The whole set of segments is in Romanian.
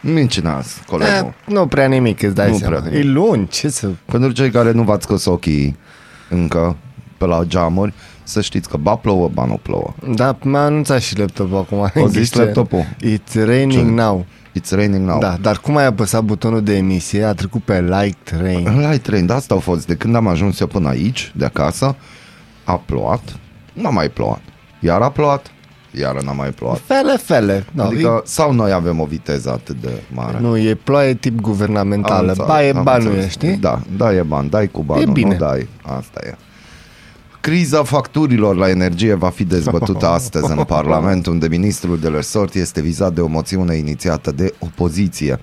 Mincinas, colegul. Eh, nu prea nimic, îți dai Nu seama. prea E nimic. luni, ce să... Pentru cei care nu v-ați scos ochii încă pe la geamuri, să știți că ba plouă, ba nu plouă. Da, mi-a anunțat și laptopul acum. O zis Zice, laptopul? It's raining Ce? now. It's raining now. Da, dar cum ai apăsat butonul de emisie, a trecut pe like train. La train, de asta au fost. De când am ajuns eu până aici, de acasă, a plouat, n-a mai plouat. Iar a plouat, iar n-a mai plouat. Fele, fele. No, Adică, sau noi avem o viteză atât de mare. e, nu, e ploaie tip Am guvernamentală. înțeles, Ba e am ba nu înțeles. e, știi? Da, da e bani, dai cu banul, E bine. nu dai, asta e. Criza facturilor la energie va fi dezbătută astăzi în Parlament, unde ministrul de resort este vizat de o moțiune inițiată de opoziție.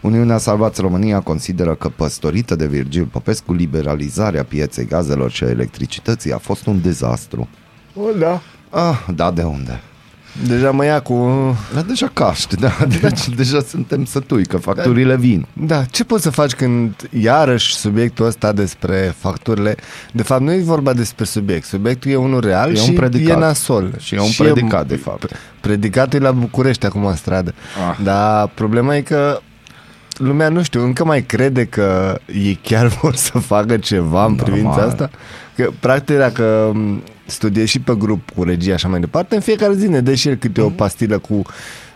Uniunea Salvați România consideră că păstorită de Virgil Popescu, liberalizarea pieței gazelor și a electricității a fost un dezastru. O, da. Ah, da, de unde? Deja mă ia cu... Da, deja caști, da, deci deja suntem sătui, că facturile vin. Da, ce poți să faci când iarăși subiectul ăsta despre facturile De fapt nu e vorba despre subiect Subiectul e unul real E și un predicat. e nasol Și e un predicat, de fapt. Predicatul e la București acum în stradă Ah. Dar problema e că lumea, nu știu, încă mai crede că ei chiar vor să facă ceva în Normal. privința asta Că practic dacă m, studiezi și pe grup cu regia așa mai departe În fiecare zi ne dă și el câte o pastilă cu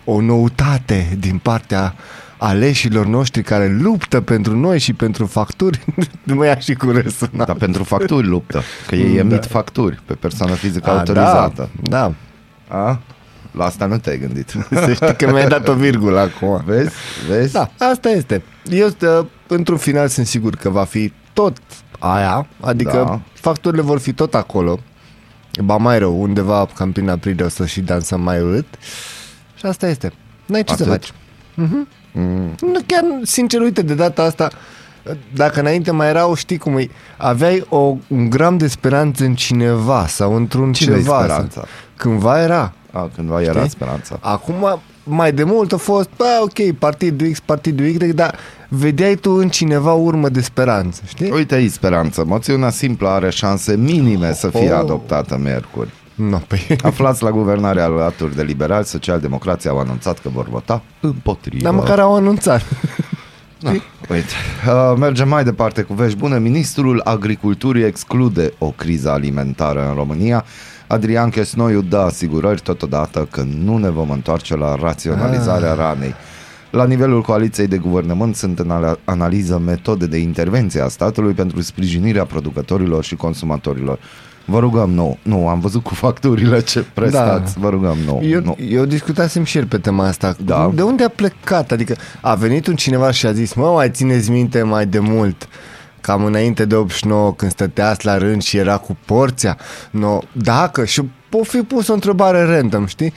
o noutate din partea aleșilor noștri care luptă pentru noi și pentru facturi, nu mă ia și cu râsul. na. Dar pentru facturi luptă, că ei emit facturi pe persoană fizică A, autorizată. Da, A? La asta nu te-ai gândit. da. Să știi că mi-ai dat o virgulă acum. Vezi? Vezi? Da, asta este. Eu, uh, într-un final, sunt sigur că va fi tot aia, adică Da. da. facturile vor fi tot acolo. Ba mai rău, undeva cam prin aprilie o să și dansăm mai urât. Și asta este. N-ai ce Atât? să faci. Mm. Nu, chiar, sincer, uite, de data asta, dacă înainte mai erau, știi cum e, aveai o, un gram de speranță în cineva sau într-un Cine-i ceva. speranța? Sau, cândva era. A, cândva era Știi? speranța. Acum, mai de mult a fost, bă, ok, partidul X, partidul Y, dar vedeai tu în cineva urmă de speranță, știi? Uite aici speranță. Moțiunea simplă are șanse minime să fie Oh. adoptată miercuri. No, păi... Aflați la guvernare alături de liberali, social-democrații au anunțat că vor vota împotrivă. Dar măcar au anunțat. Da. Uite, uh, mergem mai departe cu vești bune. Ministrul Agriculturii exclude o criză alimentară în România. Adrian Chesnoiu dă asigurări totodată că nu ne vom întoarce la raționalizarea Ah. ranei. La nivelul coaliției de guvernământ sunt în ala- analiză metode de intervenție a statului pentru sprijinirea producătorilor și consumatorilor. Vă rugăm, nu, nu, am văzut cu facturile ce prestați, vă rugăm, nu, Eu, nu. eu discutasem și ieri pe tema asta. Da. De unde a plecat? Adică a venit un cineva și a zis, mă, mai țineți minte mai de mult cam înainte de 89 când stăteați la rând și era cu porția? No, dacă, și o fi pus o întrebare random, știi?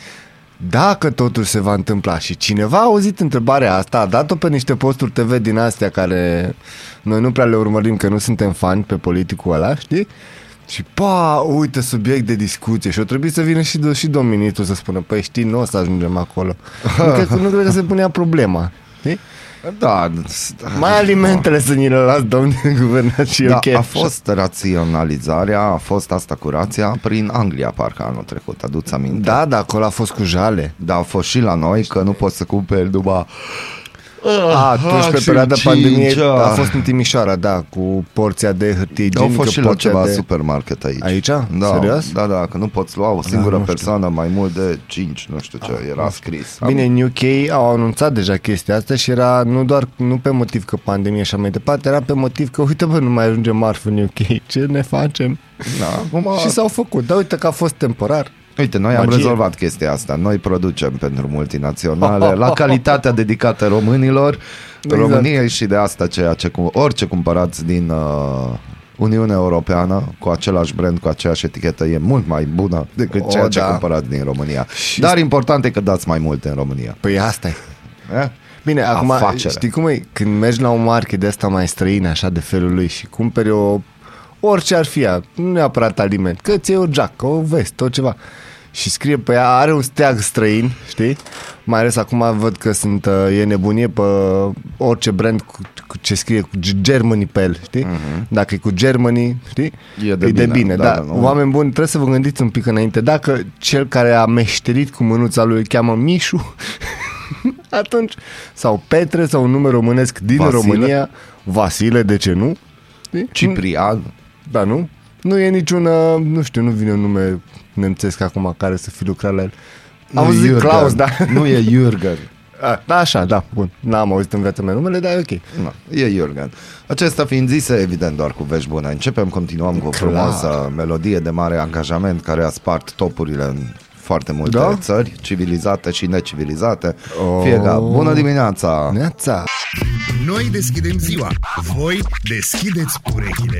Dacă totul se va întâmpla și cineva a auzit întrebarea asta, a dat-o pe niște posturi TV din astea care noi nu prea le urmărim că nu suntem fani pe politicul ăla, știi? Și pa, uite subiect de discuție și o trebuie să vină și, și domnul ministru să spună, păi știi, nu o să ajungem acolo. nu, cred, că- nu cred că se punea problema. Știi? Da, Mai alimentele să ni le las, domnul guvernat și Da, ok. a fost raționalizarea, a fost asta cu rația prin Anglia, parcă anul trecut, aduți aminte? Da, da, acolo a fost cu jale. Da, a fost și la noi că nu poți să cumperi după... A, atunci pe și perioada cinci, pandemiei ah. a fost în Timișoara, da, cu porția de hârtie Au igienică, fost și la porția ceva de... supermarket aici. Aici? Da, Serios? Da, da, că nu poți lua o singură nu știu. persoană mai mult de 5, nu știu ce, era scris. Bine, în UK au anunțat deja chestia asta și era nu doar nu pe motiv că pandemie și așa mai departe, era pe motiv că uite bă, nu mai ajunge marfă în UK, ce ne facem? Da, acum... Și s-au făcut, dar uite că a fost temporar. Uite, noi am Magie. rezolvat chestia asta. Noi producem pentru multinaționale la calitatea dedicată românilor, Exact. României și de asta ceea ce cu orice cumpărați din uh, Uniunea Europeană cu același brand, cu aceeași etichetă e mult mai bună decât O, ceea ce da. cumpărați din România. Și- Dar important e că dați mai multe în România. Păi asta e. Eh? Bine, acum, afacere. știi cum e? Când mergi la o market de asta mai străină, așa de felul lui și cumperi o, orice ar fi ea, nu neapărat aliment, că ți o geacă, o vestă, o ceva și scrie pe ea, are un steag străin, știi? Mai ales acum văd că sunt, uh, e nebunie pe orice brand cu, cu ce scrie cu G- Germany pe el, știi? Uh-huh. Dacă e cu Germany, știi? Mhm. E de e de bine, bine, da, da. da, nu? Oameni buni, trebuie să vă gândiți un pic înainte. Dacă cel care a meșterit cu mânuța lui îl cheamă Mișu, atunci, sau Petre, sau un nume românesc din Vasile. România, Vasile, de ce nu? Știi? Ciprian. Da, nu? Nu e niciun, uh, nu știu, nu vine un nume nemțesc acum care să fi lucrat la el. Am Nu e zis Jürgen. Klaus, da. Nu e Jürgen. A, da, așa, da, bun. N-am auzit în viața mea numele, dar e ok. Nu, e Jürgen. Acesta fiind zise, evident, doar cu vești bune. Începem, continuăm cu o Clar. frumoasă melodie de mare angajament care a spart topurile în foarte multe Da? țări, civilizate și necivilizate. Oh. Fie ca, bună dimineața! Neața! Noi deschidem ziua, voi deschideți urechile.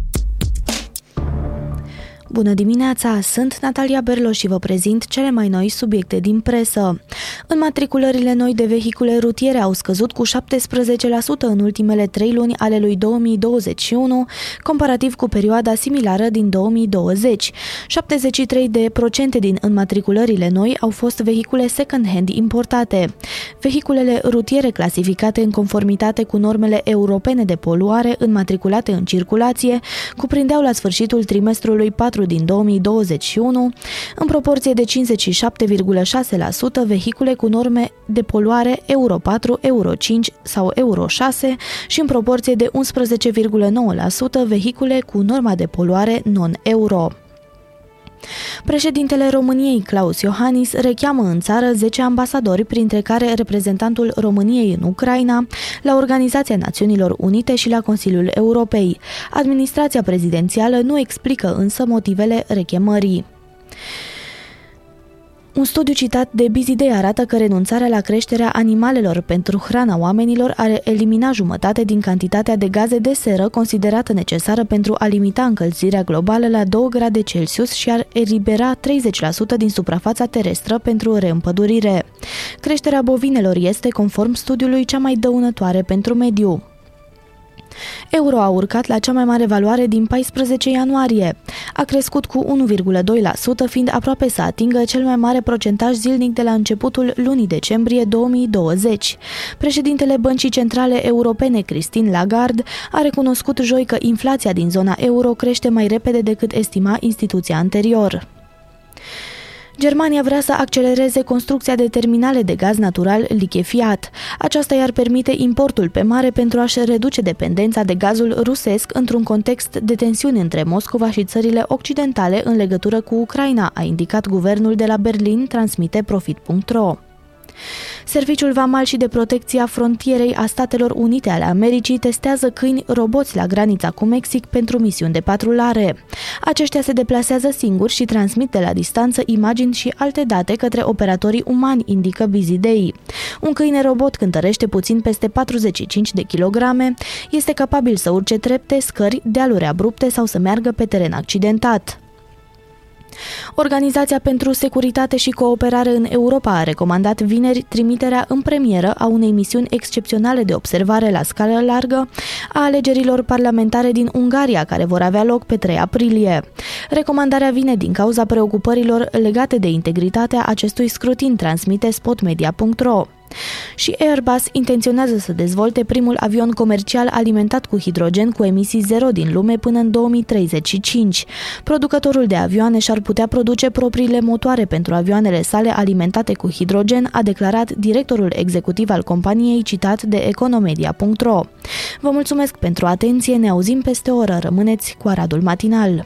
Bună dimineața, sunt Natalia Berlo și vă prezint cele mai noi subiecte din presă. Înmatriculările noi de vehicule rutiere au scăzut cu 17% în ultimele trei luni ale lui 2021, comparativ cu perioada similară din 2020. 73 de procente din înmatriculările noi au fost vehicule second-hand importate. Vehiculele rutiere clasificate în conformitate cu normele europene de poluare înmatriculate în circulație cuprindeau la sfârșitul trimestrului 4 din 2021, în proporție de 57,6% vehicule cu norme de poluare Euro 4, Euro 5 sau Euro 6 și în proporție de 11,9% vehicule cu norma de poluare non-euro. Președintele României, Claus Iohannis, recheamă în țară 10 ambasadori, printre care reprezentantul României în Ucraina, la Organizația Națiunilor Unite și la Consiliul Europei. Administrația prezidențială nu explică însă motivele rechemării. Un studiu citat de Busy Day arată că renunțarea la creșterea animalelor pentru hrana oamenilor ar elimina jumătate din cantitatea de gaze de seră considerată necesară pentru a limita încălzirea globală la 2 grade Celsius și ar elibera 30% din suprafața terestră pentru reîmpădurire. Creșterea bovinelor este, conform studiului, cea mai dăunătoare pentru mediu. Euro a urcat la cea mai mare valoare din 14 ianuarie. A crescut cu 1,2%, fiind aproape să atingă cel mai mare procentaj zilnic de la începutul lunii decembrie 2020. Președintele Băncii Centrale Europene, Christine Lagarde, a recunoscut joi că inflația din zona euro crește mai repede decât estima instituția anterior. Germania vrea să accelereze construcția de terminale de gaz natural lichefiat. Aceasta i-ar permite importul pe mare pentru a-și reduce dependența de gazul rusesc într-un context de tensiuni între Moscova și țările occidentale în legătură cu Ucraina, a indicat guvernul de la Berlin, transmite Profit.ro. Serviciul Vamal și de Protecție a Frontierei a Statelor Unite ale Americii testează câini roboți la granița cu Mexic pentru misiuni de patrulare. Aceștia se deplasează singuri și transmit de la distanță imagini și alte date către operatorii umani, indică Busy Day. Un câine robot cântărește puțin peste 45 de kilograme, este capabil să urce trepte, scări, dealuri abrupte sau să meargă pe teren accidentat. Organizația pentru Securitate și Cooperare în Europa a recomandat vineri trimiterea în premieră a unei misiuni excepționale de observare la scală largă a alegerilor parlamentare din Ungaria, care vor avea loc pe 3 aprilie. Recomandarea vine din cauza preocupărilor legate de integritatea acestui scrutin, transmite spotmedia.ro și Airbus intenționează să dezvolte primul avion comercial alimentat cu hidrogen cu emisii zero din lume până în 2035. Producătorul de avioane și-ar putea produce propriile motoare pentru avioanele sale alimentate cu hidrogen, a declarat directorul executiv al companiei citat de economedia.ro. Vă mulțumesc pentru atenție, ne auzim peste o oră, rămâneți cu Aradul Matinal.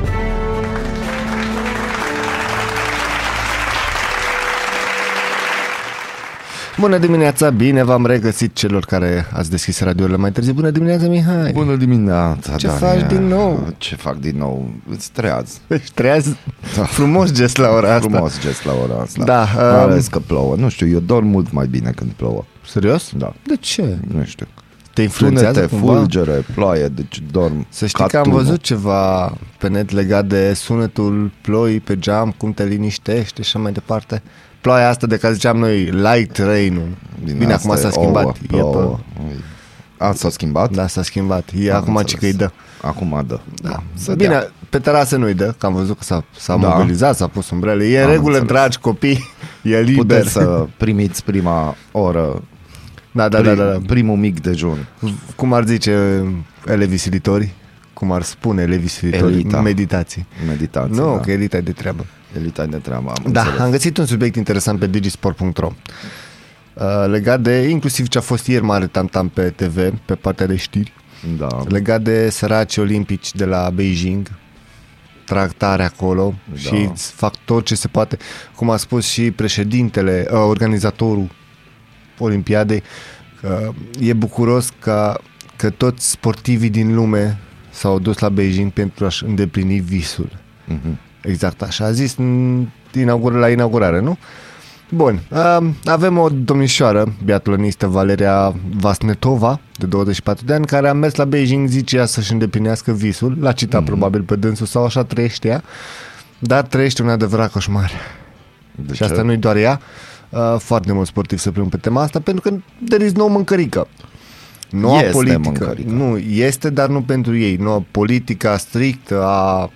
Bună dimineața, bine v-am regăsit celor care ați deschis radiourile mai târziu. Bună dimineața, Mihai. Bună dimineața, Ce Daniel. faci din nou? Ce fac din nou? Îți treaz. Ești treaz? Frumos gest la ora asta. Frumos gest la ora asta. Da, Mai um, ales că plouă. Nu știu, eu dorm mult mai bine când plouă. Serios? Da. De ce? Nu știu. Te influențează Tunete, cumva? fulgere, ploaie, deci dorm Să știi ca că am tunul. văzut ceva pe net legat de sunetul ploii pe geam, cum te liniștește și așa mai departe. Ploaia asta de care ziceam noi, light rain-ul. Din Bine, asta acum s-a e schimbat. ouă, e plouă. pe... A, s-a schimbat? Da, s-a schimbat. E Am acum ce înțeles. că îi dă. Acum dă. Da. Să Bine, dea. pe terasă nu-i dă, că am văzut că s-a, s-a Da. mobilizat, s-a pus umbrele. E în Am regulă, înțeles. dragi copii, e liber. Puteți să primiți prima oră, Da, da, da, da, da. primul mic dejun. Cum ar zice elevii silitori? Cum ar spune elevii silitori? Elita. Meditații. Meditație. Nu, da. că elita e de treabă. Elita de treabă, am Da, înțeles. am găsit un subiect interesant pe digisport.ro uh, legat de, inclusiv ce a fost ieri mare tam-tam pe TV, pe partea de știri, Da. legat de săraci olimpici de la Beijing, tractare acolo Da. și îți fac tot ce se poate. Cum a spus și președintele, uh, organizatorul Olimpiadei, că e bucuros că, că toți sportivii din lume s-au dus la Beijing pentru a-și îndeplini visul. Mhm. Exact așa a zis în inaugură, la inaugurare, nu? Bun, um, avem o domnișoară, biatlonistă Valeria Vasnetova, de 24 de ani, care a mers la Beijing, zice ea, să-și îndeplinească visul, l-a citat Mhm. probabil pe dânsul sau așa trăiește ea, dar trăiește un adevărat coșmar. De și ce? asta nu-i doar ea, uh, foarte mulți sportivi se plâng pe tema asta, pentru că there is no mâncărică. Noua Este politică. mâncărică. Nu, este, dar nu pentru ei. Noua politica strictă a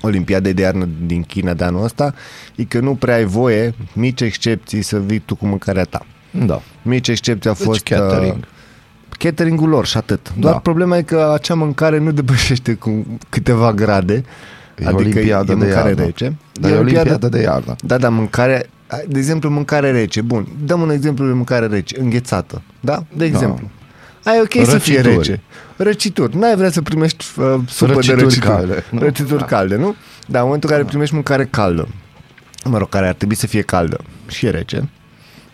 Olimpiadei de iarnă din China de anul ăsta e că nu prea ai voie, mici excepții, să vii tu cu mâncarea ta. Da. Mici excepții a Deci fost catering. Uh, cateringul lor și atât. Doar Da. problema e că acea mâncare nu depășește cu câteva grade. E adică olimpiadă e de mâncare iarnă. rece. Dar e olimpiadă de iarnă. Da, da, mâncare, de exemplu, mâncare rece. Bun, dăm un exemplu de mâncare rece, înghețată. Da? De exemplu. Ai ok să fie Răcituri. rece. Răcituri. N-ai vrea să primești uh, supă Răcituri de răcituri. calde, nu? Răcituri calde, nu? Da, în momentul în care primești mâncare caldă, mă rog, care ar trebui să fie caldă și e rece,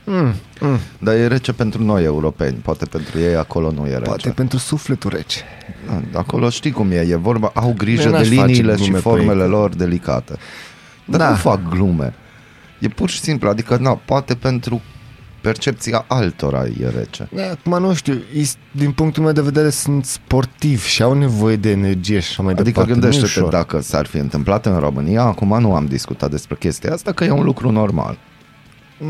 mm, mm, Dar e rece pentru noi europeni. Poate pentru ei acolo nu e rece. poate pentru sufletul rece. Da, Acolo știi cum e. E vorba, au grijă Eu de n-aș face liniile și glume pe formele ei. lor delicate. Dar Da. nu fac glume. E pur și simplu. Adică, na, poate pentru percepția altora e rece. Da, Acum nu știu, is- din punctul meu de vedere sunt sportivi și au nevoie de energie și așa mai Adică departe. Nu e gândește-te ușor. dacă s-ar fi întâmplat în România, acum nu am discutat despre chestia asta, că e un lucru normal.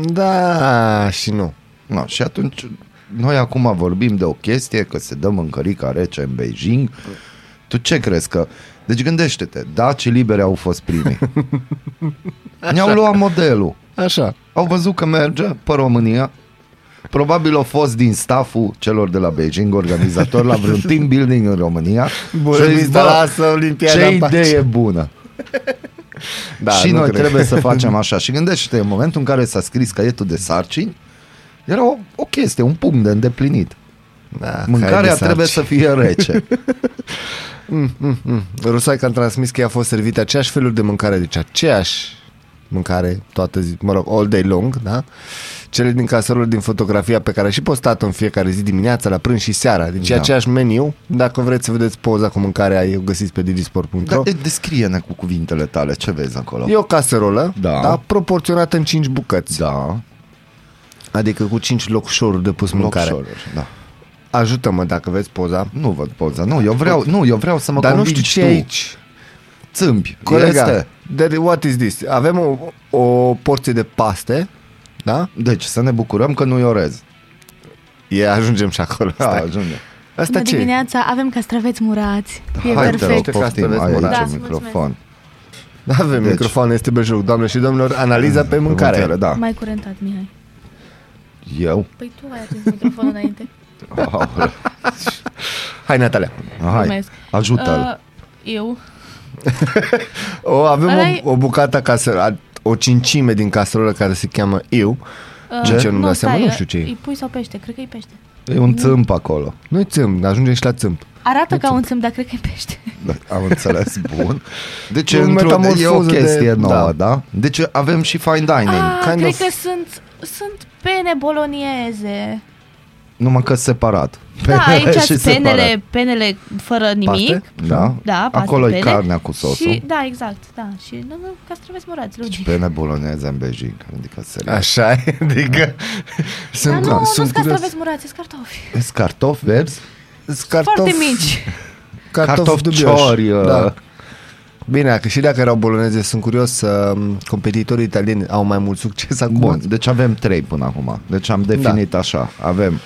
Da, și nu. No, și atunci, noi acum vorbim de o chestie că se dă mâncărica rece în Beijing. Tu ce crezi că... Deci gândește-te, dacii libere au fost primii. Ne-au luat modelul. Așa. Au văzut că merge pe România. Probabil au fost din staful celor de la Beijing, organizatori la vreun team building în România. Bună, Și au zis, Mista, "Bă, lasă Olimpiada ce în pace." idee bună! Da, și nu noi cred. trebuie să facem așa. Și gândește-te, în momentul în care s-a scris caietul de sarcini, era o, o chestie, un punct de îndeplinit. Da, Mâncarea cai de trebuie să sarci. fie rece. Mm, mm, mm. Rusaica a transmis că i-a fost servite aceeași feluri de mâncare, deci aceeași mâncare toată zi, mă rog, all day long, da? Cele din caserole din fotografia pe care a și postat-o în fiecare zi dimineața, la prânz și seara. Deci Da. da. aceeași meniu. Dacă vreți să vedeți poza cu mâncarea, o găsiți pe digisport.ro. Dar e, descrie-ne cu cuvintele tale, ce vezi acolo? E o caserolă, Da. da. proporționată în 5 bucăți. Da, Adică cu 5 locșoruri de pus mâncare. locșoruri, da. Ajută-mă dacă vezi poza. Nu văd poza. Nu, eu vreau, nu, eu vreau să mă Dar nu convingi știu ce tu. e aici. Țâmpi. Colega, Este. there, what is this? Avem o, o porție de paste, da? Deci să ne bucurăm că nu-i orez. E, ajungem și acolo. Da, Stai. ajunge. Asta Bună ce? e? dimineața, avem castraveți murați. E Hai, te rog, perfect. poftim, ai Da, aici mulțumesc. microfon. Da, avem Deci. deci. microfon, este belșug. Doamne și domnilor, analiza pe mâncare. Mâncare, da. Mai curentat, Mihai. Eu? Păi tu ai atins microfonul înainte. Aoleu. Hai, Natalia. Hai, Glumesc. ajută-l. Uh, eu. O, avem Ăla-i- o, o bucată casă, o cincime din caserolă care se cheamă eu. Uh, Ce? Ce nu-mi dau stai, seama? Nu uh, știu ce e. E pui sau pește? Cred că e pește. E un țâmp acolo. Nu-i țâmp, ajungem și la țâmp. Arată ca un țâmp, dar cred că e pește. Da, am înțeles, bun. Deci O într-o, e o metamorfoză de- chestie nouă, da. da. Deci avem și fine dining. Ah, kind cred of- că sunt sunt pene bolonieze. Numai că separat. Da, aici și sunt separat. penele, penele fără nimic. Paste? Da? Da, paste Acolo e pene. carnea cu sosul. Și, da, exact, da. Și nu, nu, castraveți murați, logic. Pene boloneze în Beijing. Adică serios. Așa e, adică Dar sunt, nu, nu sunt sunt curios. castraveți murați, sunt cartofi. Sunt cartofi verzi? Sunt Foarte mici. Cartofi, Cartofi dubioși. ciori, uh. Da. Bine, că și dacă erau boloneze, sunt curios, uh, competitorii italieni au mai mult succes acum. Bun, deci avem trei până acum. Deci am definit așa. Avem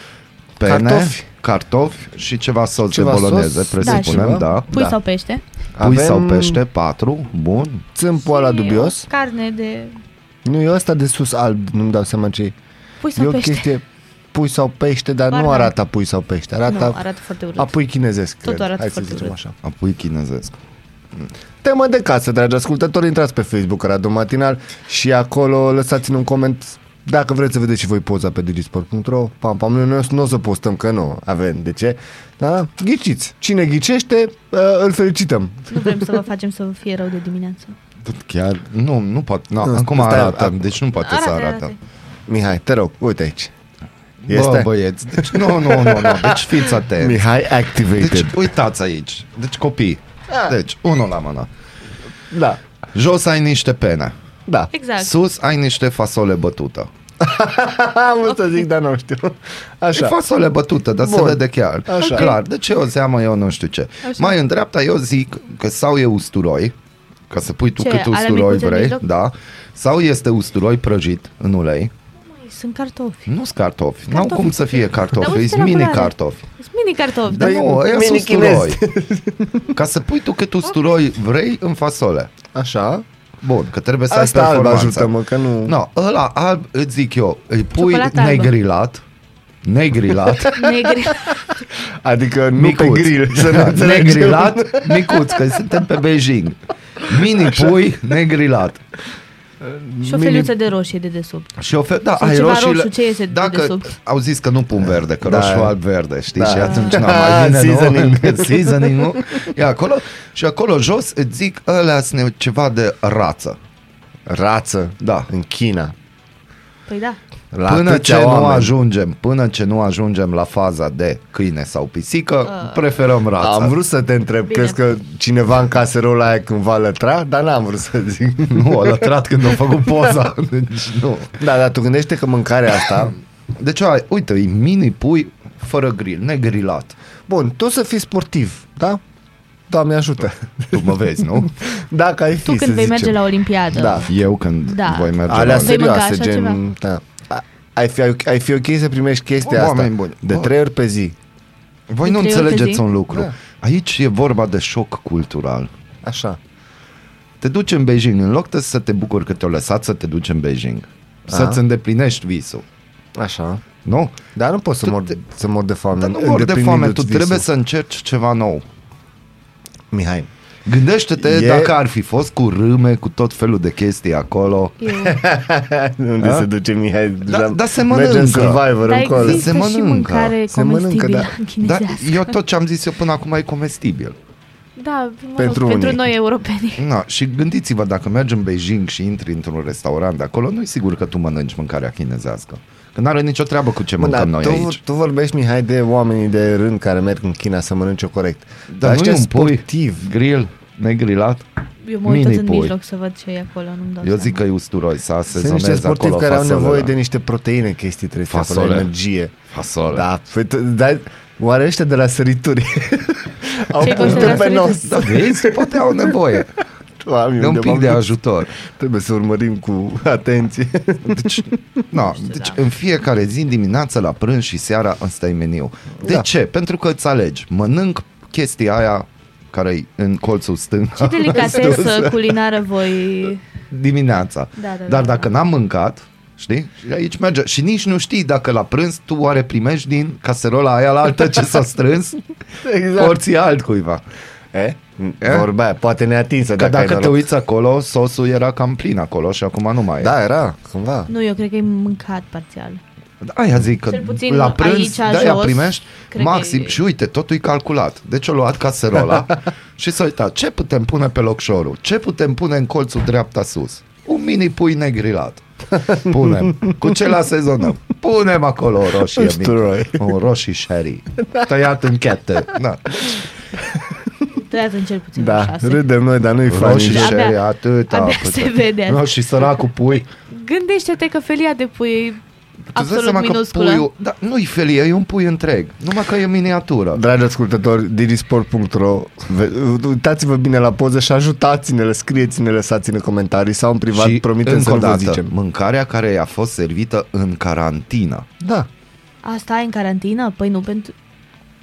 pene, Cartofi. cartofi, cartofi și ceva sos Ceva de boloneze, sos, presupunem, da, da. ceva. Pui da. sau pește. Pui Avem sau pește, patru, bun. Țâmpul ăla Și dubios. o Carne de... Nu, e ăsta de sus alb, nu-mi dau seama ce e. Pui E sau o pește. chestie pui sau pește, dar nu Barna. arată pui sau pește. Arată, Nu, arată foarte urât. apui chinezesc, Totul cred. arată Hai să foarte zicem urât. așa. Apoi chinezesc. Temă de casă, dragi ascultători, intrați pe Facebook Radu Matinal și acolo lăsați-ne un coment dacă vreți să vedeți și voi poza pe digisport.ro Pam, pam, noi nu, nu o să postăm, că nu avem, de ce? Da? Ghiciți. Cine ghicește, uh, îl felicităm. Nu vrem să vă facem să vă fie rău de dimineață. Chiar, nu, nu poate, no, Nu, acum stai, arată, acum. deci nu poate să Arată, arate. arată. Mihai, te rog, uite aici. Bă, Este? băieți, deci nu, nu, nu, nu, deci fiți atenți. Mihai activated. Deci uitați aici, deci copii. Deci, unul la mână. Da, Jos ai niște pene. Da. Exact. Sus ai niște fasole bătută. Am vrut să zic, dar nu știu. E Așa. fasole bătută, dar se Bun. vede chiar. Așa. Clar, de ce o zeamă eu nu știu ce. Așa. Mai în dreapta eu zic că sau e usturoi, ca să pui tu Ce, cât ale usturoi micuțe în vrei, mijloc? da, sau este usturoi prăjit în ulei. Măi, sunt cartofi. Nu sunt cartofi, n-au Cartofi cum să fie Dar cartofi, uite sunt la mini culoare. cartofi. Sunt mini cartofi. Dar da. nu, ăia mini sunt usturoi. chinezi. Ca să pui tu cât usturoi vrei în fasole. Așa. Bun, că trebuie să Asta ai alb performanță. ajută-mă, că nu... No, ăla alb, îți zic eu, îi pui Ciocolată albă. negrilat, negrilat, Negri. Adică nu micuț, pe grill. Să ne Da, înțelegem. negrilat, micuț, că suntem pe Beijing. Mini pui, negrilat. Și o feliuță de roșie de desubt. Și o fel, da, Sau ai ceva roșiile, roșu, ce iese de dacă dedesubt? au zis că nu pun verde, că Da. roșu alb verde, știi, Da. și atunci n mai bine, Seasoning. nu? Seasoning, nu? E acolo și acolo jos îți zic ălea sunt ceva de rață. Rață. Da. În China. Păi da. La până ce atâția nu oameni. ajungem, până ce nu ajungem la faza de câine sau pisică, preferăm rața. Am vrut să te întreb, Bine. crezi că cineva în caserolă aia când va lătra? Dar n-am vrut să zic. Nu, a lătrat când a făcut poza. Deci nu. Da, dar tu gândește că mâncarea asta... Deci, ai, uite, e mini pui fără grill, negrilat. Bun, tu să fii sportiv, da? Doamne ajută. Tu mă vezi, nu? Dacă ai fi, Tu când să vei zicem. merge la Olimpiadă. Da. Eu când Da. voi merge Alea la... Vei mânca serioase, așa gen... ceva? Da. A- Ai fi, ai fi ok să primești chestia Bă, asta oameni buni. de Bă. trei ori pe zi. Voi De nu trei ori pe înțelegeți zi? un lucru. Da. Aici e vorba de șoc cultural. Așa. Te duci în Beijing, în loc de să te bucuri că te-au lăsat să te duci în Beijing. Să-ți Aha. îndeplinești visul. Așa. Nu? Dar nu poți să Tu mor, te- să mor de foame. Dar nu mor de foame, tu îndeplinindu-ți trebuie visul. să încerci ceva nou. Mihai, Gândește-te E- dacă ar fi fost cu râme, cu tot felul de chestii acolo. Eu... unde A? se duce Mihai? Deja dar se Merge în mănâncă. Survivor Dar încolo. Se există și mănâncă. mâncare Se mănâncă, comestibilă da. Dar chinezească. eu tot ce am zis eu până acum e comestibil. Da, mă Pentru rog, pentru unii. noi europeni. Na, și gândiți-vă, dacă mergi în Beijing și intri într-un restaurant de acolo, nu e sigur că tu mănânci mâncarea chinezească. Că n-are nicio treabă cu ce Bă, mâncăm dar noi tu, aici. tu vorbești, Mihai, de oamenii de rând care merg în China să mănânce corect. Dar nu ăștia e un pui sportiv. grill, negrilat. Eu mă uit tot Mini în pui. mijloc să văd ce e acolo, nu-mi dau Eu zic că seama. e usturoi, să Sunt niște asezonezi sportivi acolo care au nevoie fasolele. de niște proteine, chestii trebuie să acolo, Fasole. energie. Fasole. Da, păi tu- dar oare ăștia de la sărituri au Ce-i puncte considerat pe sărituri? nos? Da, vezi? Poate au nevoie Oameni, de un unde pic m-am de dus. ajutor. Trebuie să urmărim cu atenție. Deci, na, deci da. în fiecare zi, dimineața, la prânz și seara, ăsta e meniu. De Da. ce? Pentru că îți alegi. Mănânc chestia aia care e în colțul stâng Ce delicatesă culinară voi... dimineața. Da, da, Dar da, dacă da. n-am mâncat, știi? Și aici merge. Și nici nu știi dacă la prânz tu oare primești din caserola aia la altă ce s-a strâns exact. porția altcuiva. E? E? Vorba aia, poate neatinsă Că dacă, ai dacă te noroc. uiți acolo, sosul era cam plin acolo și acum nu mai e. Da, era, cumva. Nu, eu cred că e mâncat parțial. Aia zic că Cel puțin la prânz aici, de-aia jos, primești cred că maxim e- și uite, totul e calculat. Deci o luat caserola și s-a uitat ce putem pune pe locșorul, ce putem pune în colțul dreapta sus. Un mini pui negrilat. Punem. Cu ce la sezonăm? Punem acolo o roșie Usturoi. mică. Un roșii sherry. Tăiat în chete. Da. Tăiat în cel puțin Da, șase. râdem noi, dar nu-i fain. Roșii Abia- sherry, atâta. abia cât- se vede. Nu, și săracul pui. Gândește-te că felia de pui e Tu îți dai absolut seama că minusculă. puiul, da, nu-i felie, e un pui întreg. Numai că e miniatură. Dragi ascultători, digisport.ro ve- Uitați-vă bine la poză și ajutați-ne, scrieți-ne, lăsați-ne comentarii sau în privat, și promitem încă să o vă dată, zicem. mâncarea care i-a fost servită în carantină. Da, Asta ai în carantină? Păi nu pentru...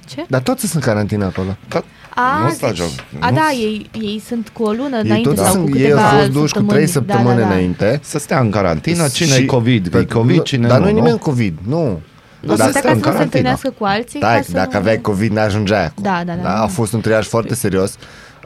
Ce? dar toți sunt în carantină acolo. Că A, nu sta deci- joc. a Nu da, s- ei, ei sunt cu o lună Ei, înainte toți sau sunt, cu ei câteva au fost duși cu trei săptămâni da, da, da. înainte. Să stea în carantină, cine Și- e COVID? Pe- E COVID, cine Dar nu, nu e nu? nimeni COVID, nu. Nu, Dar să stai ca în să nu se carantină. întâlnească cu alții Stai, ca să dacă nu... aveai COVID, n-ajungeai acolo. Da, da, da. A fost un triaj foarte serios.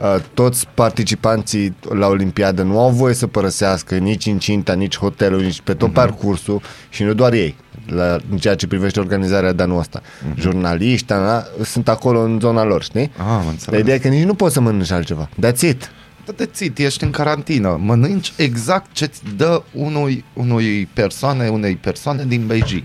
Uh, Toți participanții la Olimpiadă nu au voie să părăsească nici incinta, nici hotelul, nici pe tot Mhm. parcursul și nu doar ei, la, în ceea ce privește organizarea de anul ăsta. Mhm. Jurnaliști, da, sunt acolo în zona lor, știi? Ah, am Dar înțeles. ideea e că nici nu poți să mănânci altceva. That's it. Da, te țit, ești în carantină. Mănânci exact ce-ți dă unui, unui persoane, unei persoane din Beijing.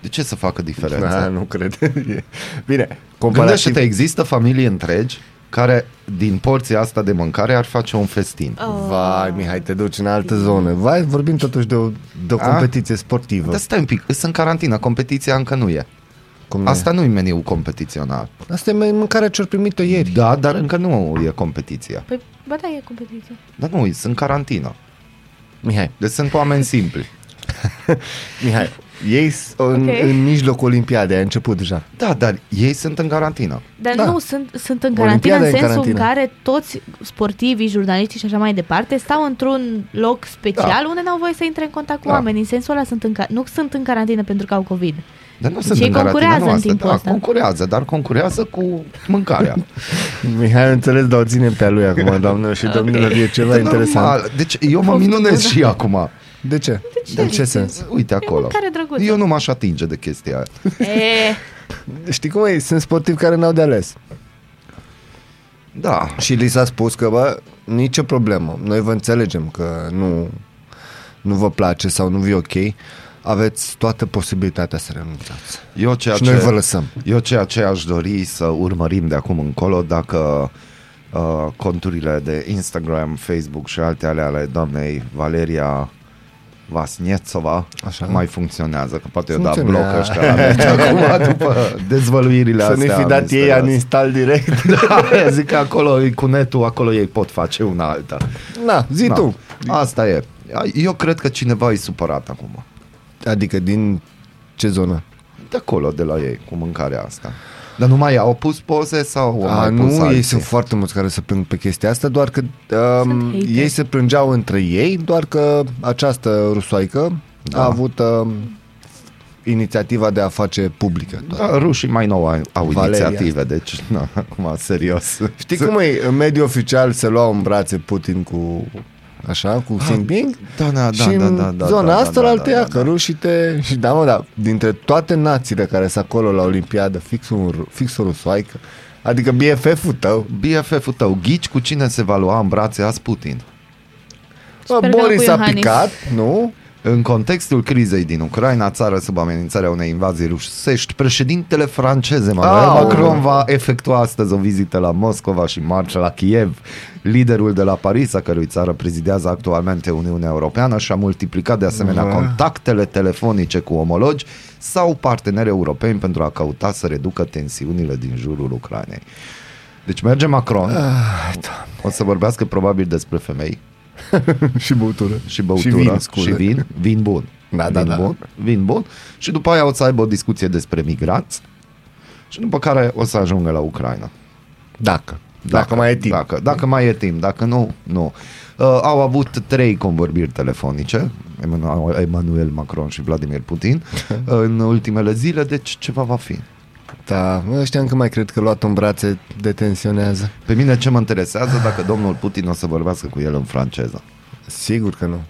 De ce să facă diferența? Da, nu cred. E- Bine, comparativ... Gândește-te, există familii întregi care din porția asta de mâncare ar face un festin. Oh. Vai, Mihai, te duci în altă zonă. Vai, vorbim totuși de o, de o A? competiție sportivă. Dar stai un pic, sunt în carantină, competiția încă nu e. Cum nu e? Asta nu e meniu competițional. Asta e mâncarea ce-au primit-o ieri. Da, dar încă nu e competiția. Păi, bă, da, e competiție. Dar nu, sunt în carantină. Mihai, Deci sunt oameni simpli. Mihai, ei s- în, Ok. în mijlocul Olimpiadei, a început deja. Da, dar ei sunt în carantină. Dar Da. nu, sunt, sunt în carantină Olimpiada în e în sensul în carantină. care toți sportivii, jurnaliștii și așa mai departe stau într-un loc special unde n-au voie să intre în contact cu Da. oamenii. În sensul ăla sunt în ca- nu sunt în carantină pentru că au COVID. Dar nu Deci sunt ei în carantină, concurează nu în asta, timpul da, ăsta. concurează, dar concurează cu mâncarea. Mihai, am înțeles, dar o ținem pe a lui acum, doamnă și domnilor, e ceva E interesant. normal. Deci eu mă minunez și acum. De ce? ce? În ce sens? Uite acolo. mâncare drăguță. Eu nu m-aș atinge de chestia aia. E, Știi cum e? Sunt sportivi care n-au de ales. Da. Și li s-a spus că, bă, nicio problemă. Noi vă înțelegem că nu, nu vă place sau nu vi ok. Aveți toată posibilitatea să renunțați. Eu ceea, Și ce, noi vă lăsăm. eu ceea ce aș dori să urmărim de acum încolo, dacă uh, conturile de Instagram, Facebook și alte ale ale doamnei Valeria Vasniețova Așa. mai funcționează, că poate eu da Funcționează. bloc ăștia la net acum după dezvăluirile Să astea. nu fi dat ei misterioase. uninstall direct. Da, zic că acolo cu netul, acolo ei pot face una alta. Na, zi Da. tu. Asta e. Eu cred că cineva e supărat acum. Adică din ce zonă? De acolo, de la ei, cu mâncarea asta. Dar nu mai au pus poze sau au A, mai pus nu, alții? ei sunt foarte mulți care se plâng pe chestia asta, doar că um, Sunt hateri. ei se plângeau între ei, doar că această rusoaică Da. a avut um, inițiativa de a face publică. toate. Da, rușii mai nou au, au Valeria inițiative, deci, na, acum, serios. Știi cum e? În mediul oficial se luau în brațe Putin cu așa, cu Xi Jinping Da, da, da, și da, în da, da, zona da, asta da, la da, alteia, da, că da. rușii te... Și da, mă, da, dintre toate națiile care sunt acolo la Olimpiadă, fix, un, fix o rusoaică, adică BFF-ul tău, BFF-ul tău, ghici cu cine se va lua în brațe azi Putin? bă, Sper că nu Boris cu a Iohannis. picat, nu? În contextul crizei din Ucraina, țară sub amenințarea unei invazii rusești, președintele francez Emmanuel Au. Macron va efectua astăzi o vizită la Moscova și marșă la Kiev. Liderul de la Paris, a cărui țară prezidează actualmente Uniunea Europeană, și-a multiplicat de asemenea Ah. contactele telefonice cu omologi sau parteneri europeni pentru a căuta să reducă tensiunile din jurul Ucrainei. Deci merge Macron, Ah, o să vorbească probabil despre femei, și băutură. și băutură Și vin, scuze. și vin, vin bun. Da, vin da, da. bun, vin bun. Și după aia o să aibă o discuție despre migrați și după care o să ajungă la Ucraina. Dacă. Dacă, mai e timp. Dacă, dacă mai e timp, dacă nu, nu. Uh, au avut trei convorbiri telefonice, Emmanuel, Emmanuel Macron și Vladimir Putin, în ultimele zile, deci ceva va fi. Da, mă, ăștia încă mai cred că luat în brațe detenționează. Pe mine ce mă interesează dacă domnul Putin o să vorbească cu el în franceză. Sigur că nu.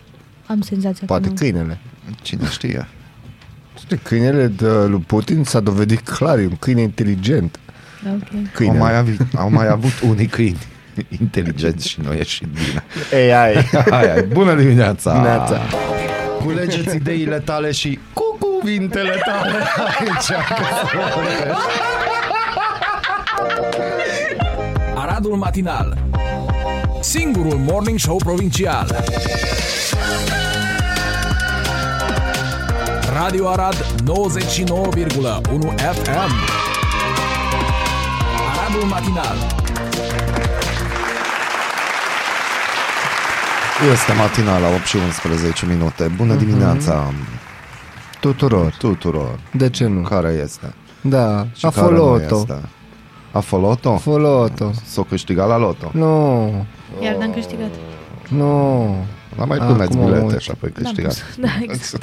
am senzația Poate că nu. câinele. Cine știe? Știi, Câinele de lui Putin s-a dovedit clar, e un câine inteligent. Da, ok. Au Câinele. mai, avut, au mai avut unii câini inteligenți și nu a ieșit bine. AI. Hai, hai, bună dimineața! Dimineața. Culegeți ideile tale și cu cuvintele tale aici. Aradul Matinal. Singurul Morning Show Provincial. Radio Arad 99,1 FM Aradul Matinal. Este matina la 8 și 11 minute. Bună dimineața Tuturor. tuturor. De ce nu? Care este? Da, Și a care nu foloto. este? A foloto? Foloto. S-o câștigat la loto. Nu, Iar n-am câștigat. nu. Dar mai Ah, puneți acum am bilete uitat. și apoi N-am câștigați. pus. Da, exact.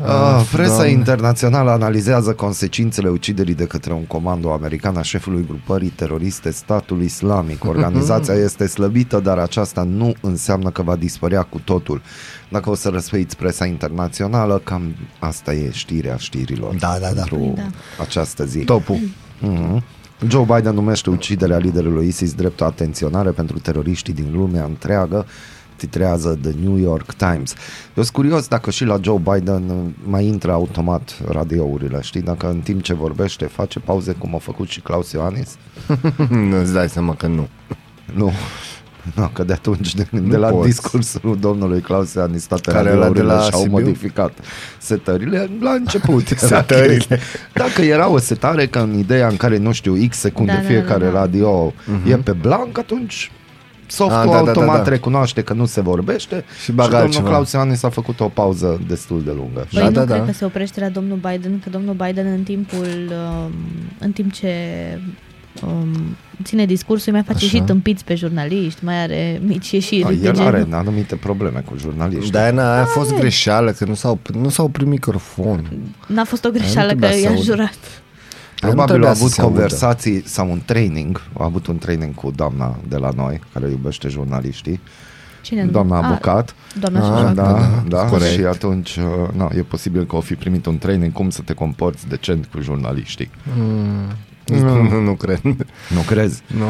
Uh, presa Doamne. internațională analizează consecințele uciderii de către un comando american a șefului grupării teroriste Statul Islamic. Organizația este slăbită, dar aceasta nu înseamnă că va dispărea cu totul. Dacă o să răsfăiți presa internațională, cam asta e știrea știrilor Da, da, da. pentru Da. această zi. Topul. Mhm. Joe Biden numește uciderea liderului ISIS drept o atenționare pentru teroriștii din lumea întreagă, titrează The New York Times. Eu sunt curios dacă și la Joe Biden uh, mai intră automat radiourile, știi? Dacă în timp ce vorbește face pauze cum a făcut și Claus Ioanis? Nu-ți dai seama că nu. Nu. No, că de atunci, de, Nu de la poți. discursul domnului Claus Ioanis, toate Care ăla de radiourile la și-au Sibiu? modificat setările la început. Setările. Dacă era o setare că în ideea în care, nu știu, X secunde Da, da, fiecare da, da. radio e pe blank, atunci softul Ah, da, da, da, automat da. recunoaște că nu se vorbește Și bagă domnul altceva. Claus Ioanis a făcut o pauză destul de lungă. Păi Da, nu da, cred da. că se oprește la domnul Biden, că domnul Biden în timpul, um, în timp ce um, ține discursul, mai face Așa. și tâmpiți pe jurnaliști, mai are mici ieșiri A, de el genul. are anumite probleme cu jurnaliști. Diana, aia a fost greșeală, că nu s-au, nu s-au oprit microfon. N-a fost o greșeală nu că trebuia să i-a audă. jurat. Aia nu Probabil trebuia a să avut se audă. conversații sau un training, a avut un training cu doamna de la noi, care iubește jurnaliștii, Cine nu? doamna Ah, avocat. Doamna Ah, Șoșoacă. Da, da, da, da corect. și atunci uh, na, e posibil că o fi primit un training cum să te comporți decent cu jurnaliștii. Nu, nu, nu cred. Nu crezi? Nu.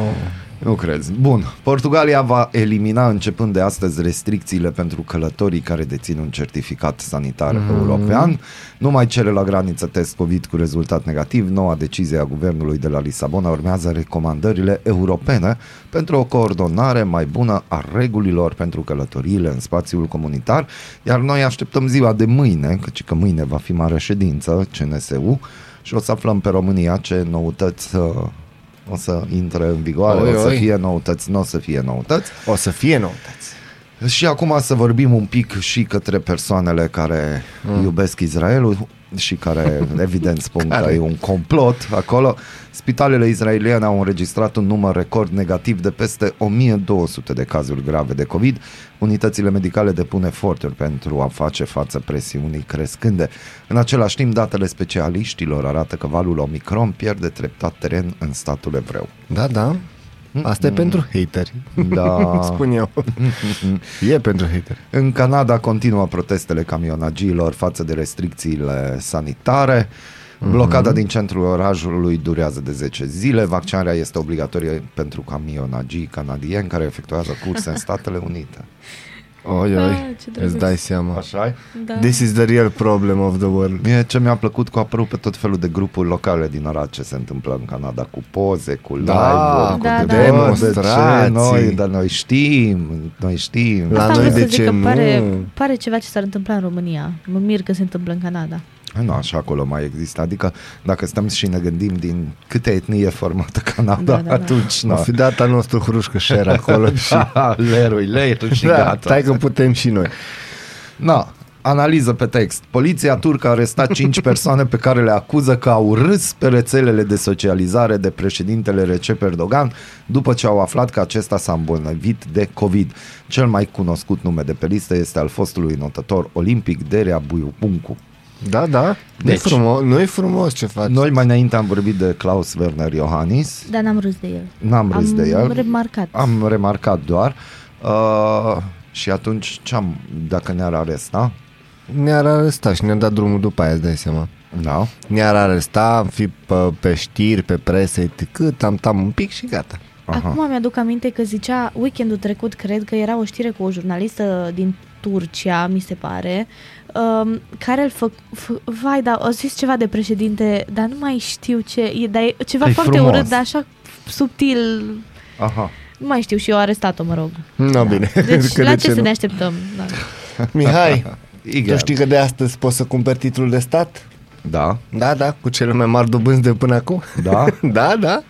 Nu crezi. Bun. Portugalia va elimina începând de astăzi restricțiile pentru călătorii care dețin un certificat sanitar mm. european. Nu mai cere la graniță test COVID cu rezultat negativ. Noua decizie a guvernului de la Lisabona urmează recomandările europene pentru o coordonare mai bună a regulilor pentru călătoriile în spațiul comunitar, iar noi așteptăm ziua de mâine, căci că mâine va fi mare ședință CNSU și o să aflăm pe România ce noutăți uh, o să intre în vigoare, Oi, o să oi. fie noutăți, nu o să fie noutăți. O să fie noutăți. Și acum să vorbim un pic și către persoanele care mm. iubesc Israelul și care evident spun Care? că e un complot acolo. Spitalele israeliene au înregistrat un număr record negativ de peste 1200 de cazuri grave de COVID. Unitățile medicale depun eforturi pentru a face față presiunii crescânde. În același timp, datele specialiștilor arată că valul Omicron pierde treptat teren în statul evreu. Da, da. Asta e pentru hateri. Da. Spun eu. e pentru hateri. În Canada continuă protestele camionagiilor față de restricțiile sanitare. Blocada din centrul orașului durează de 10 zile. Vaccinarea este obligatorie pentru camionagii canadieni care efectuează curse în Statele Unite. Oi, Ah, oi, ce drăguț. îți dai seama. Așa Da. This is the real problem of the world. Mie ce mi-a plăcut că au apărut pe tot felul de grupuri locale din Arad ce se întâmplă în Canada cu poze, cu Da, live-uri, da, cu da. Demonstrații. De ce noi, dar noi știm, noi știm. La Asta am noi vrut de să ce zic că nu? pare, pare ceva ce s-ar întâmpla în România. Mă mir că se întâmplă în Canada. Nu, așa acolo mai există. Adică dacă stăm și ne gândim din câte etnie e formată Canada, Da, da, da. atunci A nu. fi dat al nostru hrușcă share acolo și... Lerui, lerui și Da, gata. stai că putem și noi. Na, analiză pe text. Poliția turcă a arestat 5 persoane pe care le acuză că au râs pe rețelele de socializare de președintele Recep Erdogan după ce au aflat că acesta s-a îmbolnăvit de COVID. Cel mai cunoscut nume de pe listă este al fostului notător olimpic Derea Buiupuncu. Da, da. Deci. Deci. frumos, nu e frumos ce faci. Noi mai înainte am vorbit de Klaus Werner Iohannis. Dar n-am râs de el. N-am râs am de el. remarcat. Am remarcat doar. Uh, și atunci ce-am, dacă ne-ar aresta? Ne-ar aresta și ne-a dat drumul după aia, îți dai seama. Da. Ne-ar aresta, am fi pe, pe știri, pe presă, cât am tam un pic și gata. Aha. Acum mi-aduc aminte că zicea weekendul trecut, cred că era o știre cu o jurnalistă din Turcia, mi se pare, um, care îl fă, fă, vai, da, au zis ceva de președinte, dar nu mai știu ce, e, dar e ceva E foarte frumos. urât, dar așa subtil, Aha. nu mai știu și eu arestat-o, mă rog. No, bine. Deci, Că la de ce, să nu? ne așteptăm? Da. Mihai, tu Igen. știi că de astăzi poți să cumperi titlul de stat? Da, Da, da, cu cele mai mari dobânzi de până acum. da, da, da.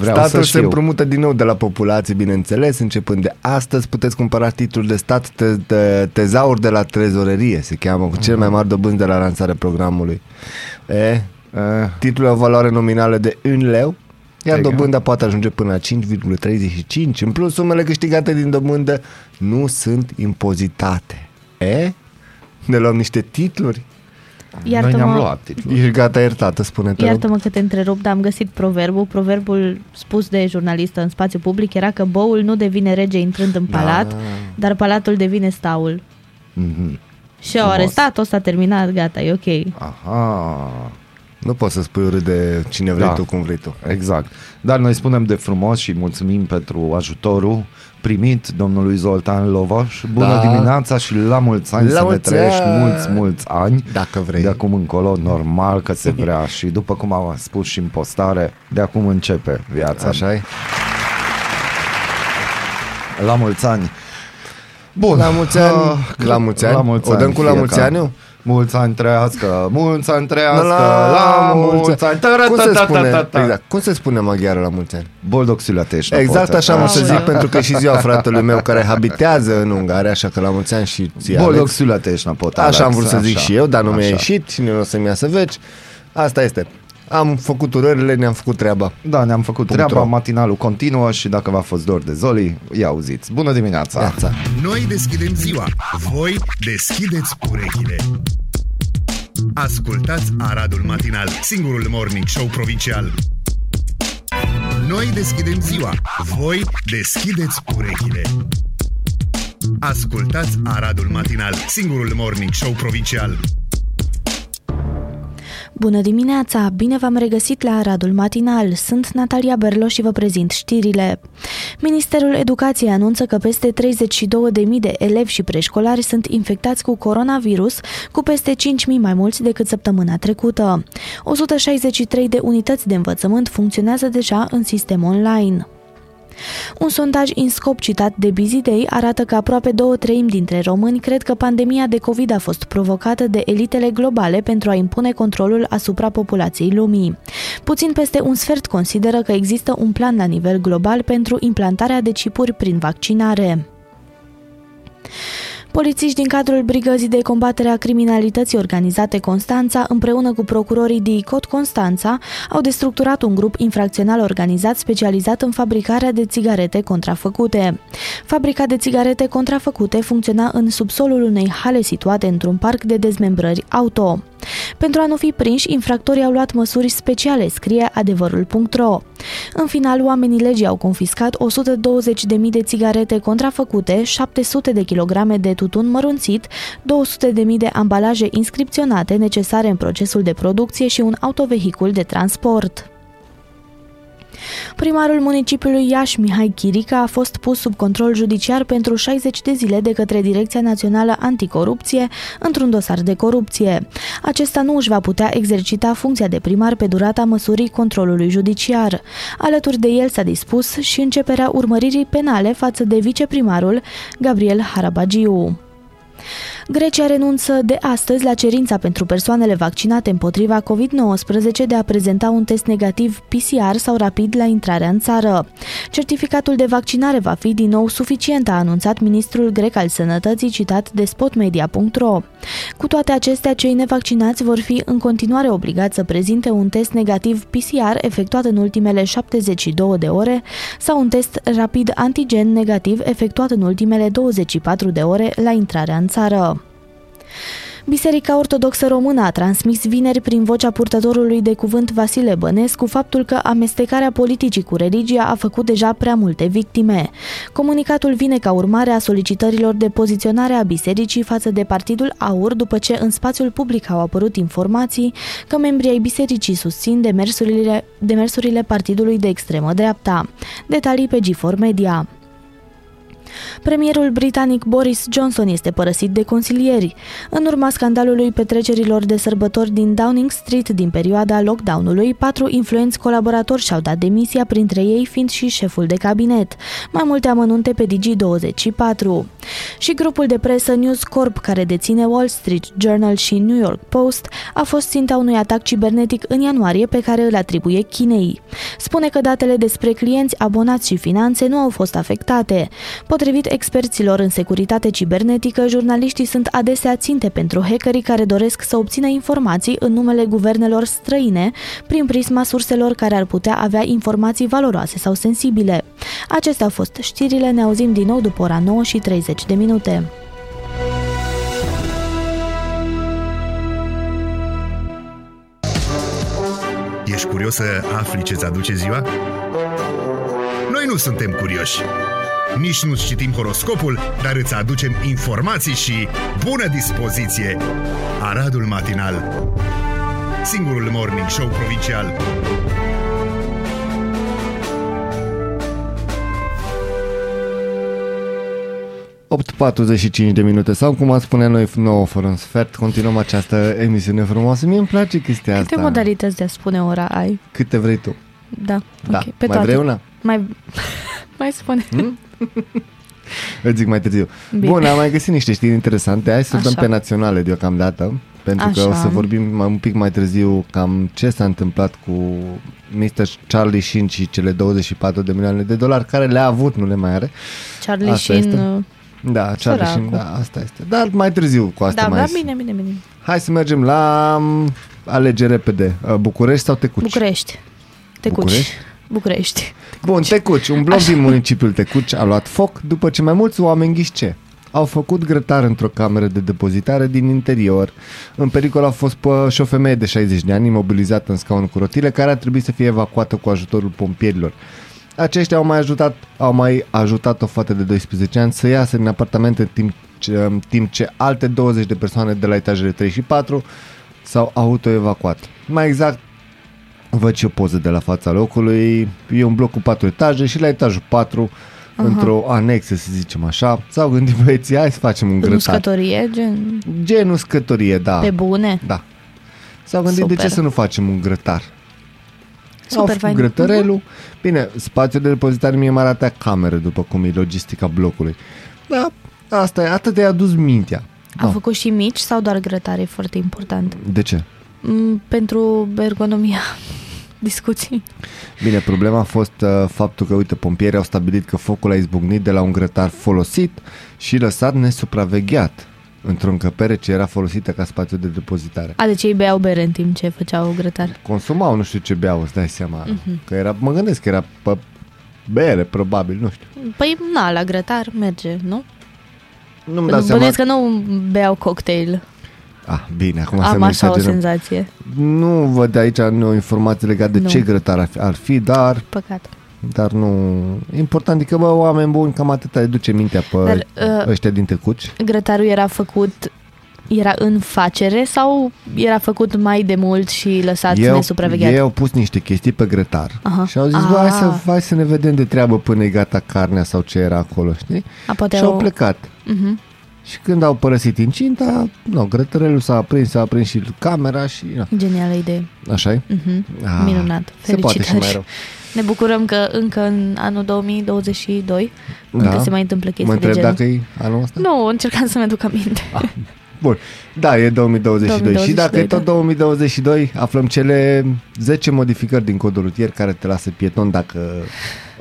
vreau Statul să se știu. împrumută din nou de la populație, bineînțeles. Începând de astăzi puteți cumpăra titlul de stat te, te, tezaur de la trezorerie, se cheamă, cu cele mai mari dobânzi de la lansarea programului. E, Eh, titlul are o valoare nominală de 1 leu, iar Exact. dobânda poate ajunge până la 5,35. În plus, sumele câștigate din dobândă nu sunt impozitate. E? Ne luăm niște titluri? Noi ne-am Iartă-mă, luat titlul. Ești gata iertată, spune te rog. Iartă-mă că te întrerup, dar am găsit proverbul. Proverbul spus de jurnalistă în spațiu public era că boul nu devine rege intrând în palat, Da. dar palatul devine staul. Mhm. Și au Frumos. arestat-o, s-a terminat, gata, e ok. Aha. Nu poți să spui urât de cine vrei Da. tu, cum vrei tu. Exact. Dar noi spunem de frumos și mulțumim pentru ajutorul primit domnului Zoltan Lovaș. Bună Da. dimineața și la mulți ani La să ne mulți trăiești ani. mulți, mulți ani. Dacă vrei. De acum încolo, normal că se vrea și după cum am spus și în postare, de acum începe viața. Așa e? La mulți ani. Bun. La mulți ani. Ah, La mulți ani. La mulți O dăm ani cu la mulți fiecare. ani? Mulți ani trăiască, mulți ani trăiască, La, la mulți ani. Cum se spune, Ta-ra-ta-ta-ta-ta. exact, cum se spune maghiară la mulți ani? Boldog Születésnapot. Exact așa am să Aoleu. zic, pentru că e și ziua fratelui meu care habitează în Ungaria, așa că la mulți ani și ție, Boldog Alex. Születésnapot. Așa am Alex, vrut să zic așa. și eu, dar nu mi-a Așa. ieșit și nu o să-mi iasă veci. Asta este. Am făcut urările, ne-am făcut treaba. Da, ne-am făcut Punct treaba, ro. matinalul continuă și dacă v-a fost dor de Zoli, ia auziți. Bună dimineața! Viața. Noi deschidem ziua. Voi deschideți urechile. Ascultați Aradul Matinal, singurul morning show provincial. Noi deschidem ziua. Voi deschideți urechile. Ascultați Aradul Matinal, singurul morning show provincial. Bună dimineața! Bine v-am regăsit la Aradul Matinal. Sunt Natalia Berlo și vă prezint știrile. Ministerul Educației anunță că peste 32.000 de elevi și preșcolari sunt infectați cu coronavirus, cu peste 5.000 mai mulți decât săptămâna trecută. 163 de unități de învățământ funcționează deja în sistem online. Un sondaj INSCOP citat de Busy Day arată că aproape două treimi dintre români cred că pandemia de COVID a fost provocată de elitele globale pentru a impune controlul asupra populației lumii. Puțin peste un sfert consideră că există un plan la nivel global pentru implantarea de chipuri prin vaccinare. Polițiști din cadrul Brigăzii de combatere a criminalității organizate Constanța, împreună cu procurorii DICOT Constanța, au destructurat un grup infracțional organizat specializat în fabricarea de țigarete contrafăcute. Fabrica de țigarete contrafăcute funcționa în subsolul unei hale situate într-un parc de dezmembrări auto. Pentru a nu fi prinși, infractorii au luat măsuri speciale, scrie adevărul.ro. În final, oamenii legii au confiscat 120.000 de țigarete contrafăcute, 700 de kilograme de tutun mărunțit, 200.000 de ambalaje inscripționate necesare în procesul de producție și un autovehicul de transport. Primarul municipiului Iași, Mihai Chirica, a fost pus sub control judiciar pentru 60 de zile de către Direcția Națională Anticorupție într-un dosar de corupție. Acesta nu își va putea exercita funcția de primar pe durata măsurii controlului judiciar. Alături de el s-a dispus și începerea urmăririi penale față de viceprimarul Gabriel Harabagiu. Grecia renunță de astăzi la cerința pentru persoanele vaccinate împotriva COVID-19 de a prezenta un test negativ PCR sau rapid la intrarea în țară. Certificatul de vaccinare va fi din nou suficient, a anunțat ministrul grec al sănătății citat de spotmedia.ro. Cu toate acestea, cei nevaccinați vor fi în continuare obligați să prezinte un test negativ PCR efectuat în ultimele 72 de ore sau un test rapid antigen negativ efectuat în ultimele 24 de ore la intrarea în țară. Biserica Ortodoxă Română a transmis vineri prin vocea purtătorului de cuvânt Vasile Bănescu faptul că amestecarea politicii cu religia a făcut deja prea multe victime. Comunicatul vine ca urmare a solicitărilor de poziționare a bisericii față de Partidul Aur după ce în spațiul public au apărut informații că membrii ai bisericii susțin demersurile, demersurile partidului de extremă dreapta. Detalii pe G4 Media. Premierul britanic Boris Johnson este părăsit de consilieri. În urma scandalului petrecerilor de sărbători din Downing Street din perioada lockdown-ului, patru influenți colaboratori și-au dat demisia, printre ei fiind și șeful de cabinet. Mai multe amănunte pe Digi24. Și grupul de presă News Corp, care deține Wall Street Journal și New York Post, a fost ținta unui atac cibernetic în ianuarie pe care îl atribuie Chinei. Spune că datele despre clienți, abonați și finanțe nu au fost afectate. Potrivit experților în securitate cibernetică, jurnaliștii sunt adesea ținte pentru hackerii care doresc să obțină informații în numele guvernelor străine prin prisma surselor care ar putea avea informații valoroase sau sensibile. Acestea au fost știrile, ne auzim din nou după ora 9 și 30 de minute. Ești curios să afli ce-ți aduce ziua? Noi nu suntem curioși. Nici nu citim horoscopul, dar îți aducem informații și bună dispoziție! Aradul Matinal Singurul morning show provincial 8.45 de minute sau cum ați spune noi 9 fără un sfert, continuăm această emisiune frumoasă. Mie îmi place chestia Câte asta. modalități de a spune ora ai? Câte vrei tu. Da, Da. ok. Pe Mai toate. vrei una? Mai, mai spune. Îți zic mai târziu. Bine. Bun, am mai găsit niște știri interesante. Hai să dăm Așa. pe naționale deocamdată. Pentru că Așa. o să vorbim mai, un pic mai târziu cam ce s-a întâmplat cu Mr. Charlie Sheen și cele 24 de milioane de dolari care le-a avut, nu le mai are. Charlie Asta Sheen... este. uh, Da, Charlie Sheen, Săracul. da, asta este. Dar mai târziu cu asta Da, mai da, zis. bine, bine, bine. Hai să mergem la um, alegere repede. Uh, București sau Tecuci? București. Tecuci. București? București. Bun, Tecuci. Un bloc din municipiul Tecuci a luat foc după ce mai mulți oameni ghișce au făcut grătar într-o cameră de depozitare din interior. În pericol a fost pă, și o femeie de 60 de ani imobilizată în scaun cu rotile care a trebuit să fie evacuată cu ajutorul pompierilor. Aceștia au mai ajutat, au mai ajutat o fată de 12 ani să iasă din apartament în timp ce, în timp ce alte 20 de persoane de la etajele 3 și 4 s-au autoevacuat. Mai exact, văd și o poză de la fața locului, e un bloc cu 4 etaje și la etajul 4 uh-huh. într-o anexă, să zicem așa, s-au gândit băieții, hai să facem un În grătar. uscătorie, gen... Genul scătorie, da. Pe bune. Da. S-au gândit de Super. ce să nu facem un grătar. Au Super făcut fain. grătărelul. Bine, spațiul de depozitare mie mă arată cameră după cum e logistica blocului. Da, asta e, atât de adus mintea. Au Da. făcut și mici sau doar grătare? E foarte important. De ce? Mm, Pentru ergonomia discuții. Bine, problema a fost uh, faptul că, uite, pompierii au stabilit că focul a izbucnit de la un grătar folosit și lăsat nesupravegheat într-o încăpere ce era folosită ca spațiu de depozitare. A, deci ei beau bere în timp ce făceau grătar. Consumau, nu știu ce beau, îți dai seama. Mhm. Că era, mă gândesc că era pe bere, probabil, nu știu. Păi, na, la grătar merge, nu? Nu-mi dau seama. Bănuiesc că nu beau cocktail. Ah, bine, acum să Am nu așa o exagerăm. senzație. Nu văd aici nu, informații legate de Nu. ce grătar ar fi, ar fi, dar, Păcat. dar nu... Important e că, bă, oameni buni, cam atâta îi duce mintea pe Dar, uh, ăștia din tecuci. Grătarul era făcut era în facere sau era făcut mai de mult și lăsat nesupravegheat? ei au pus niște chestii pe grătar Aha. și au zis, bă, hai să, Ah. hai să ne vedem de treabă până e gata carnea sau ce era acolo, știi? A, poate și au au... plecat. Mhm. Și când au părăsit incinta, no, grătărelul s-a aprins, s-a aprins și camera și... No, Genială idee. așa e? Mhm. Ah, Minunat. Se poate și mai Felicitări. rău. Ne bucurăm că încă în anul 2022 Da. încă se mai întâmplă chestii Mă de întreb genul. dacă e anul ăsta? Nu, încercam să-mi aduc aminte. Bun. Da, e 2022. 2022, și dacă e tot da. 2022, aflăm cele 10 modificări din codul rutier care te lasă pieton dacă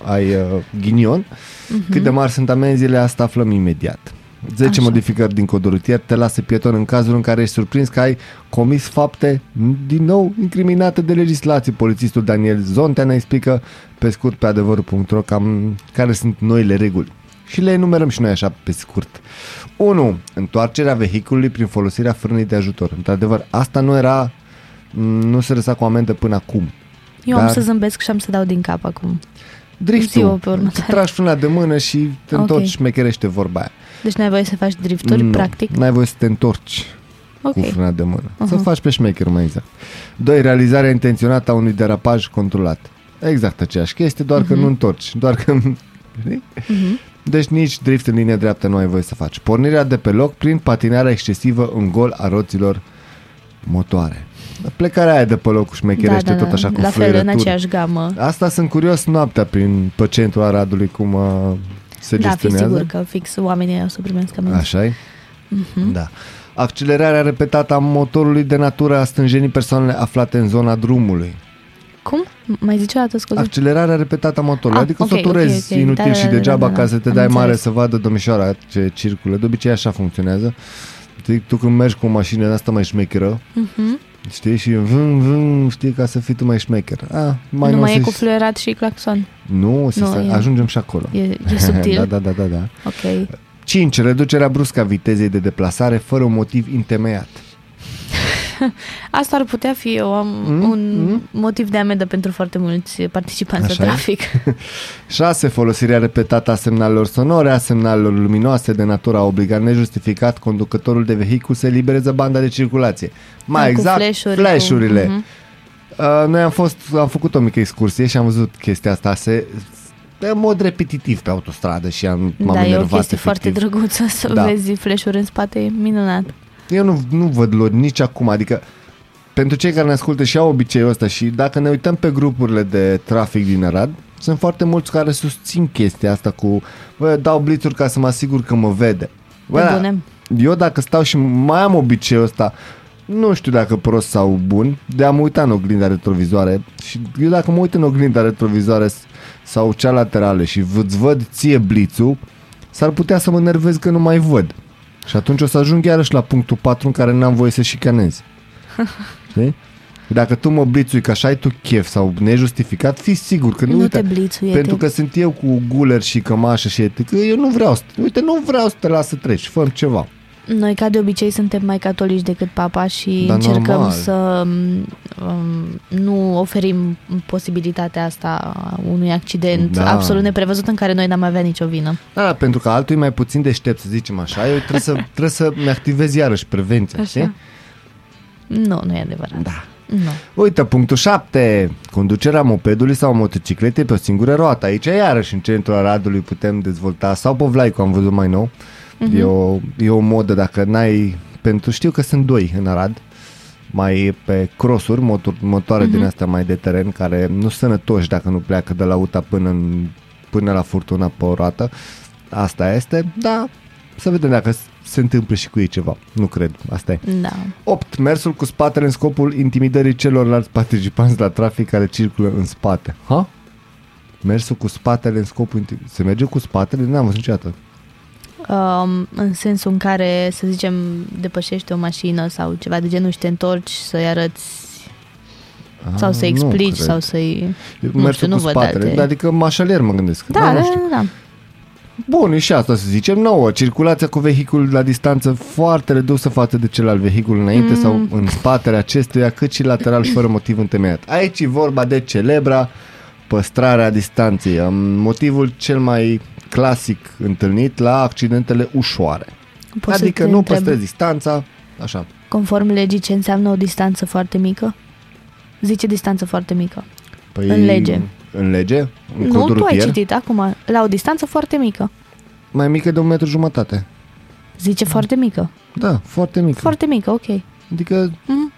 ai uh, ghinion. Mhm. Cât de mari sunt amenziile, asta aflăm imediat. 10 Așa. modificări din codul rutier te lasă pieton în cazul în care ești surprins că ai comis fapte din nou incriminate de legislație. Polițistul Daniel Zontea ne explică pe scurt pe adevărul.ro cam care sunt noile reguli. Și le enumerăm și noi așa pe scurt. 1. Întoarcerea vehiculului prin folosirea frânei de ajutor. Într-adevăr, asta nu era nu se lăsa cu amendă până acum. Eu am Dar- să zâmbesc și am să dau din cap acum. Driftul. Zi-o pe următoare. Tragi frâna de mână și te Ok. întorci, șmecherește vorba aia. Deci n-ai voie să faci drifturi, Nu, practic? N-ai voie să te întorci Ok. cu frâna de mână. Uh-huh. Să Mhm. faci pe șmecher mai exact. 2. Realizarea intenționată a unui derapaj controlat. Exact aceeași chestie, doar că Mhm. nu întorci. Doar că... Știi? Mhm. Deci nici drift în linie dreaptă nu ai voie să faci. Pornirea de pe loc prin patinarea excesivă în gol a roților motoare. Plecarea aia de pe loc șmecherește tot așa cu Da, La fel, în fluierături. aceeași gamă. Asta sunt curios noaptea prin pe centrul Aradului cum uh, se Da, fi gestionează. sigur că fix oamenii o să primesc amenzi. așa e? Mhm. Da. Accelerarea repetată a motorului de natură a stânjenii persoanele aflate în zona drumului. Cum? Mai zice o dată, scuze? Accelerarea repetată a motorului, Ah, adică ok, să o turezi ok, ok. inutil Da, și da, da, degeaba da, da, ca să te am dai mare înțeles. să vadă domnișoara ce circulă. De obicei așa funcționează. Știi, Tu când mergi cu o mașină de asta mai șmecheră, Mhm. Știi, și vân, vân, știi, ca să fii tu mai șmecher. A, mai nu o mai e să- cu fluierat și claxon. Nu, să Nu, stai- e- ajungem și acolo. E, e subtil. da, da, da, da, da. Ok. 5. Reducerea bruscă a vitezei de deplasare fără un motiv întemeiat. Asta ar putea fi o, Mm, un mm. motiv de amendă pentru foarte mulți participanți Așa la e. trafic. 6. Folosirea repetată a semnalelor sonore, a semnalelor luminoase de natură a obligat nejustificat conducătorul de vehicul să elibereze banda de circulație. Mai Da, cu exact, flash-uri, flash-urile. Cu, Mhm. Uh, noi am fost, am făcut o mică excursie și am văzut chestia asta se, în mod repetitiv pe autostradă și am, m-am Da, e o enervat chestie foarte efectiv. drăguță să Da. vezi flash-uri în spate, e minunat. Eu nu, nu văd lor nici acum, adică pentru cei care ne ascultă și au obiceiul ăsta și dacă ne uităm pe grupurile de trafic din Arad, sunt foarte mulți care susțin chestia asta cu bă, dau blițuri ca să mă asigur că mă vede. Bă, Pe da, bune. eu dacă stau și mai am obiceiul ăsta, nu știu dacă prost sau bun, de a mă uita în oglinda retrovizoare și eu dacă mă uit în oglinda retrovizoare s- sau cea laterală și v- îți văd ție blițul, s-ar putea să mă nervez că nu mai văd. Și atunci o să ajung iarăși la punctul 4 în care n-am voie să șicanez. Știi? Dacă tu mă blițui că așa ai tu chef sau nejustificat, fii sigur că nu, Nu uite, te blițuie, pentru te- că sunt eu cu guler și cămașă și etică, eu nu vreau să, uite, nu vreau să te las să treci, fă ceva. Noi, ca de obicei, suntem mai catolici decât papa și Da, încercăm normal. să um, nu oferim posibilitatea asta unui accident Da. absolut neprevăzut în care noi n-am avea nicio vină. Da, da, pentru că altul e mai puțin deștept, să zicem așa, eu trebuie să, trebuie să-mi activez iarăși prevenția, Așa. știi? Nu, nu e adevărat. Da. Nu. Uite, punctul 7. Conducerea mopedului sau motocicletei pe o singură roată. Aici, iarăși, în centrul Aradului putem dezvolta, sau pe Vlaicu am văzut mai nou. Mhm. E, o, e o modă, dacă n-ai, pentru știu că sunt doi în Arad, mai pe crossuri, motor, motoare Mhm. din astea mai de teren, care nu sunt sănătoși dacă nu pleacă de la UTA până, în, până la furtuna pe o roată. Asta este, da, să vedem dacă se întâmplă și cu ei ceva. Nu cred, asta e. Da. 8. Mersul cu spatele în scopul intimidării celorlalți participanți la trafic care circulă în spate. Ha? Mersul cu spatele în scopul intim- Se merge cu spatele? N-am văzut niciodată. Um, în sensul în care, să zicem, depășești o mașină sau ceva de genul și te întorci să-i arăți sau să Ah, nu explici cred. sau să-i... Mersul nu știu, nu cu văd spatele. alte- Adică mașalier mă gândesc. Da, nu da, știu. da, da. Bun, e și asta să zicem nouă. Circulația cu vehiculul la distanță foarte redusă față de cel al vehiculului înainte Mm. sau în spatele acestuia, cât și lateral fără motiv întemeiat. Aici e vorba de celebra păstrarea distanței. Am Motivul cel mai clasic întâlnit la accidentele ușoare. Pot să adică te nu întreb, păstrezi distanța, așa. Conform legii, ce înseamnă o distanță foarte mică? Zice distanță foarte mică. Păi, În lege. În lege? În nu, codul tu ai rutier? citit acum. La o distanță foarte mică. Mai mică de un metru jumătate. Zice foarte mică. Da, foarte mică. Foarte mică, ok. Adică Mhm.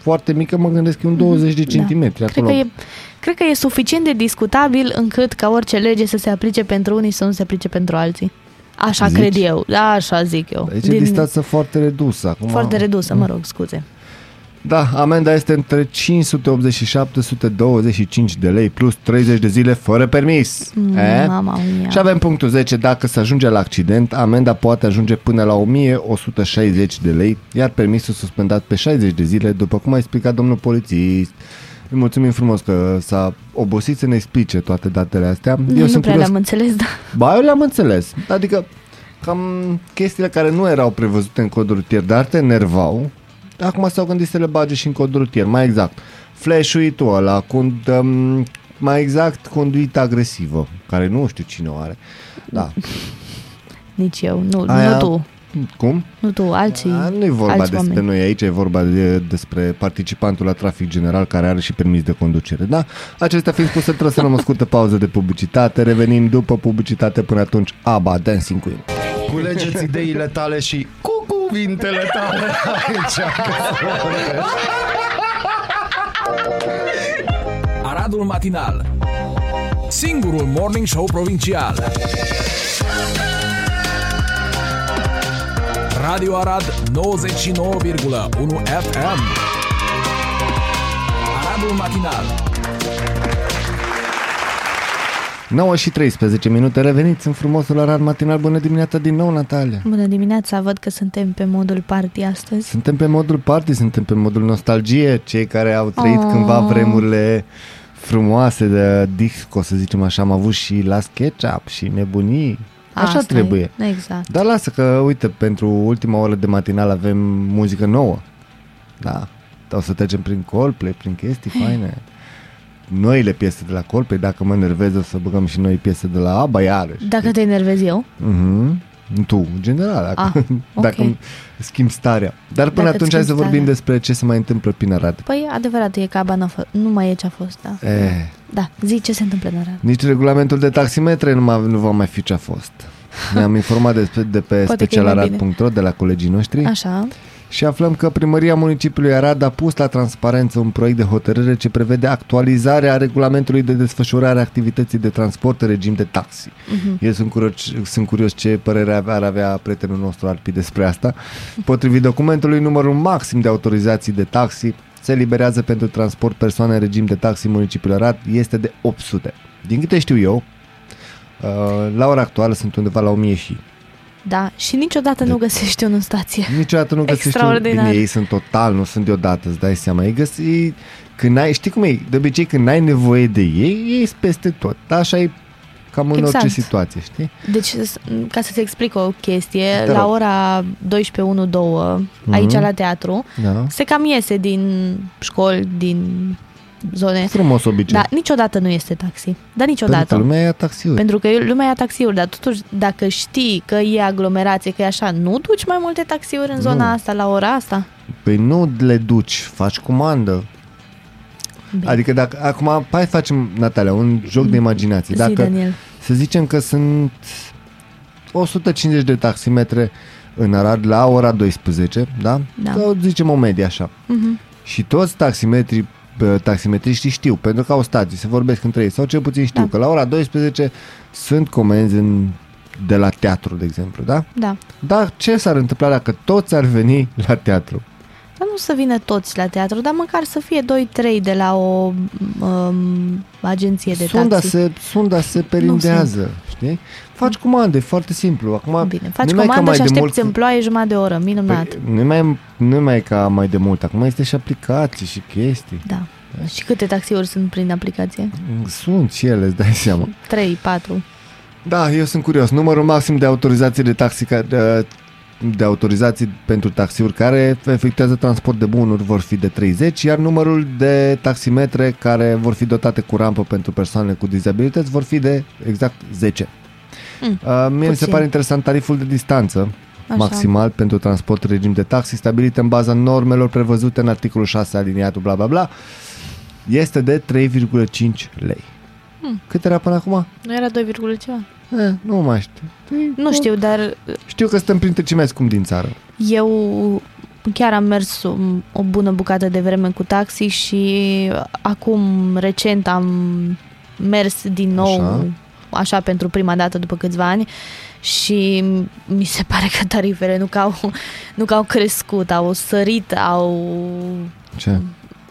Foarte mică mă gândesc că e un 20 de Da. centimetri. Cred acolo. că, e, cred că e suficient de discutabil încât ca orice lege să se aplice pentru unii și să nu se aplice pentru alții. Așa Zici? cred eu. Da, așa zic eu. Aici e distanță foarte redusă. Acum, Foarte redusă, mă rog, scuze. Da, amenda este între 580 și 725 de lei plus 30 de zile fără permis. Mm, E? Mama mia. Și avem punctul 10. Dacă se ajunge la accident, amenda poate ajunge până la 1160 de lei, iar permisul suspendat pe 60 de zile, după cum a explicat domnul polițist. Îi mulțumim frumos că s-a obosit să ne explice toate datele astea. Noi nu prea le-am înțeles, da. Ba, eu le-am înțeles. Adică, cam chestiile care nu erau prevăzute în codul rutier, dar te enervau, acum s-au gândit să le bage și în codul rutier. Mai exact, flash-uitul ăla, cond, um, mai exact, conduita agresivă, care nu știu cine o are. Da. Nici eu, nu, Aia- nu tu. Cum? Nu tu, alții. A, nu e vorba alți despre oameni. noi aici, e vorba de, despre participantul la trafic general care are și permis de conducere, da? Acestea fiind spuse, trebuie să luăm o scurtă pauză de publicitate, revenim după publicitate până atunci, ABBA, Dancing Queen. Culegeți ideile tale și cu cuvintele tale aici. Aradul Matinal Singurul Morning Show Provincial Radio Arad 99,1 FM Aradul Matinal 9 și 13 minute, reveniți în frumosul Arad matinal. Bună dimineața din nou, Natalia! Bună dimineața, văd că suntem pe modul party astăzi. Suntem pe modul party, suntem pe modul nostalgie, cei care au trăit Oh. cândva vremurile frumoase de disco, să zicem așa, am avut și la SketchUp și nebunii. Așa Asta e, trebuie. Exact. Dar lasă că, uite, pentru ultima oră de matinal avem muzică nouă. Da. O să trecem prin Coldplay, prin chestii faine. Noile piese de la Coldplay, dacă mă enervez o să băgăm și noi piese de la ABBA iarăși. Dacă te enervezi eu, Mhm. Tu, în general, dacă, Ah, ok. dacă îmi schimb starea. Dar până Dacă atunci îți hai să schimbi vorbim starea. despre ce se mai întâmplă prin Arad. păi adevărat e că aba n-a fost, nu mai e ce a fost, da. Eh, Da, zi ce se întâmplă în Arad. nici regulamentul de taximetre nu, ma, nu va mai fi ce a fost. Ne-am informat de, de pe Poate că e mai specialarad.ro de la colegii noștri Așa, și aflăm că primăria municipiului Arad a pus la transparență un proiect de hotărâre ce prevede actualizarea regulamentului de desfășurare a activității de transport în regim de taxi. Uh-huh. Eu sunt curios, sunt curios ce părere ar avea prietenul nostru Arpi despre asta. Potrivit documentului, numărul maxim de autorizații de taxi se eliberează pentru transport persoane în regim de taxi în municipiul Arad este de 800. Din câte știu eu, uh, la ora actuală sunt undeva la 1000 și da, și niciodată nu găsești unul în stație. Niciodată nu găsești un... Extraordinar. Bine, ei sunt total, nu sunt deodată, îți dai seama. Ei găsi... Când ai, știi cum e? De obicei când ai nevoie de ei, ei sunt peste tot. Dar așa e cam în Exact. orice situație, știi? Deci, s- ca să-ți explic o chestie, Te la rog. ora 12.1-2, aici Mhm. la teatru, Da. se cam iese din școli, din zone. Frumos obicei. Dar niciodată nu este taxi. Dar Pentru că niciodată. lumea ia taxiuri. Pentru că lumea ia taxiuri, dar totuși dacă știi că e aglomerație, că e așa, nu duci mai multe taxiuri în zona Nu. asta, la ora asta? Păi nu le duci, faci comandă. Bine. Adică dacă, acum, hai facem, Natalia, un joc de imaginație. Zi, Dacă, Daniel. să zicem că sunt 150 de taximetre în Arad la ora 12, da? Da. Sau zicem o medie așa. Mhm. Și toți taximetrii bă, taximetriștii știu, pentru că au stații, se vorbesc între ei, sau cel puțin știu Da. că la ora 12 sunt comenzi în, de la teatru, de exemplu, da? Da. Dar ce s-ar întâmpla dacă toți ar veni la teatru? Dar nu să vină toți la teatru, dar măcar să fie 2-3 de la o um, agenție de Sunda taxi. se, sunda se perindează, știi? Faci comande, foarte simplu. Acum, Bine, faci nu mai e ca comandă mai și de aștepți mult- în ploaie jumătate de oră, minunat. Păi, nu mai, nu mai e ca mai de mult, acum este și aplicații și chestii. Da. Și câte taxiuri sunt prin aplicație? Sunt și ele, îți dai seama. 3, 4. Da, eu sunt curios. Numărul maxim de autorizații de taxi ca- de, de autorizații pentru taxiuri care efectuează transport de bunuri vor fi de 30, iar numărul de taximetre care vor fi dotate cu rampă pentru persoanele cu dizabilități vor fi de exact 10. Mm, Uh, mie mi se puțin. pare interesant tariful de distanță Așa. maximal pentru transport în regim de taxi stabilit în baza normelor prevăzute în articolul 6 aliniatul bla bla bla este de 3,5 lei. Hmm. Cât era până acum? Nu era 2, ceva? Eh, nu mai știu. Nu știu, dar Știu că suntem printre cei mai scumpi din țară. eu chiar am mers o, o bună bucată de vreme cu taxi și acum recent am mers din nou Așa. Așa, așa pentru prima dată după câțiva ani și mi se pare că tarifele nu că au, nu că au crescut, au sărit, au, Ce?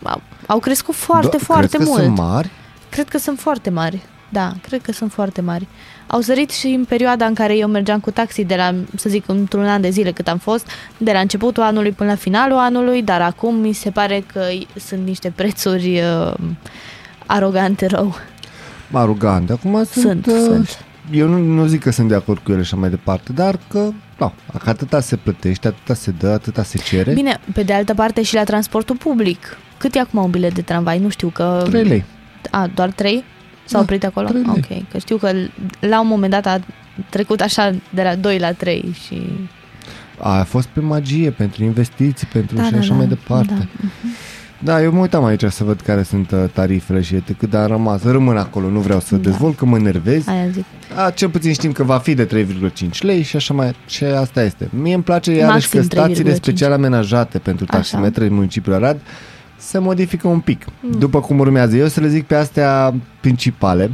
au, au crescut foarte, Do- foarte crezi că mult. sunt mari? Cred că sunt foarte mari. Da, cred că sunt foarte mari. Au sărit și în perioada în care eu mergeam cu taxi de la, să zic, într-un an de zile cât am fost, de la începutul anului până la finalul anului, dar acum mi se pare că sunt niște prețuri uh, arogante rău. Arogante. Acum sunt... Sunt, uh, sunt. Eu nu, nu zic că sunt de acord cu ele și așa mai departe, dar că, da, că atâta se plătește, atâta se dă, atâta se cere. Bine, pe de altă parte și la transportul public. Cât e acum un bilet de tramvai? Nu știu că... 3 lei. A, doar 3? S-au Da, oprit acolo? trei lei. Ok, că știu că la un moment dat a trecut așa de la 2 la 3 și... A fost pe magie, pentru investiții, pentru Da, și da, așa da, mai departe. da. Da, eu mă uitam aici să văd care sunt uh, tarifele și cât de am rămas. Rămân acolo, nu vreau să Da. dezvolt, că mă enervez. Aia zic. A, cel puțin știm că va fi de 3,5 lei și așa mai... Și asta este. Mie îmi place iarăși Maxim că stațiile 3,5. special amenajate pentru Așa. taximetre în municipiul Arad se modifică un pic. Mm. După cum urmează. Eu să le zic pe astea principale.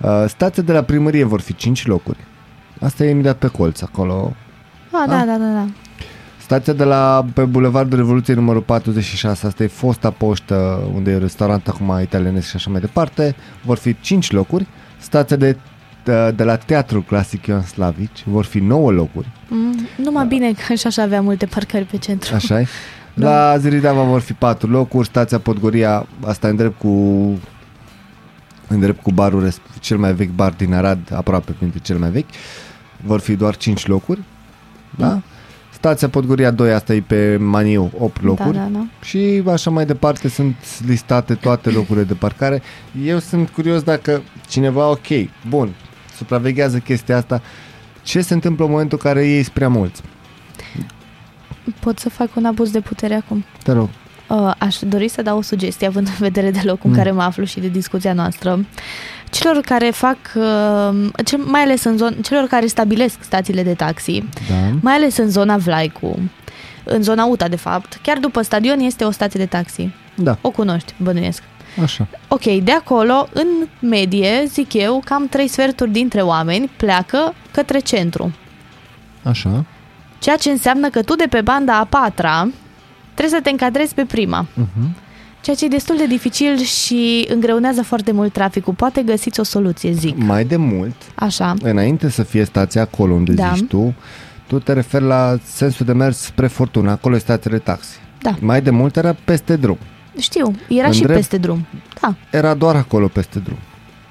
Uh, stația de la primărie vor fi 5 locuri. Asta e imediat pe colț, acolo. A, da, Ah. da, da, da. Stația de la pe Bulevardul Revoluției numărul 46, asta e fosta poștă unde e restaurant acum italianesc și așa mai departe, vor fi 5 locuri. Stația de, de, de la Teatrul Clasic Ioan Slavici vor fi 9 locuri, Mm, numai bine că și așa avea multe parcări pe centru. așa e. La Ziridava vor fi 4 locuri, stația Podgoria, asta e în drept cu în drept cu barul resp- cel mai vechi bar din Arad, aproape printre cel mai vechi, vor fi doar 5 locuri. Da? Stația Podgoria 2, asta e pe Maniu, 8 locuri. Da, da, da. Și așa mai departe sunt listate toate locurile de parcare. Eu sunt curios dacă cineva, ok, bun, supraveghează chestia asta, ce se întâmplă în momentul în care ei prea mulți? Pot să fac un abuz de putere acum. Te rog. Uh, aș dori să dau o sugestie, având în vedere de locul Mm. în care mă aflu și de discuția noastră. Celor care fac, uh, cel, mai ales în zon, celor care stabilesc stațiile de taxi, Da. mai ales în zona Vlaicu, în zona UTA de fapt, chiar după stadion este o stație de taxi. Da, O cunoști, bănuiesc. așa. Ok, de acolo, în medie, zic eu, cam trei sferturi dintre oameni pleacă către centru. Așa. Ceea ce înseamnă că tu de pe banda a patra trebuie să te încadrezi pe prima. Uh-huh. Ceea ce e destul de dificil și îngreunează foarte mult traficul. Poate găsiți o soluție, zic. Mai de mult, Așa. înainte să fie stația acolo unde Da. zici tu, tu te referi la sensul de mers spre Fortuna, acolo e stația de taxi. Da. Mai de mult era peste drum. Știu, era În și drept? peste drum. Da. Era doar acolo peste drum.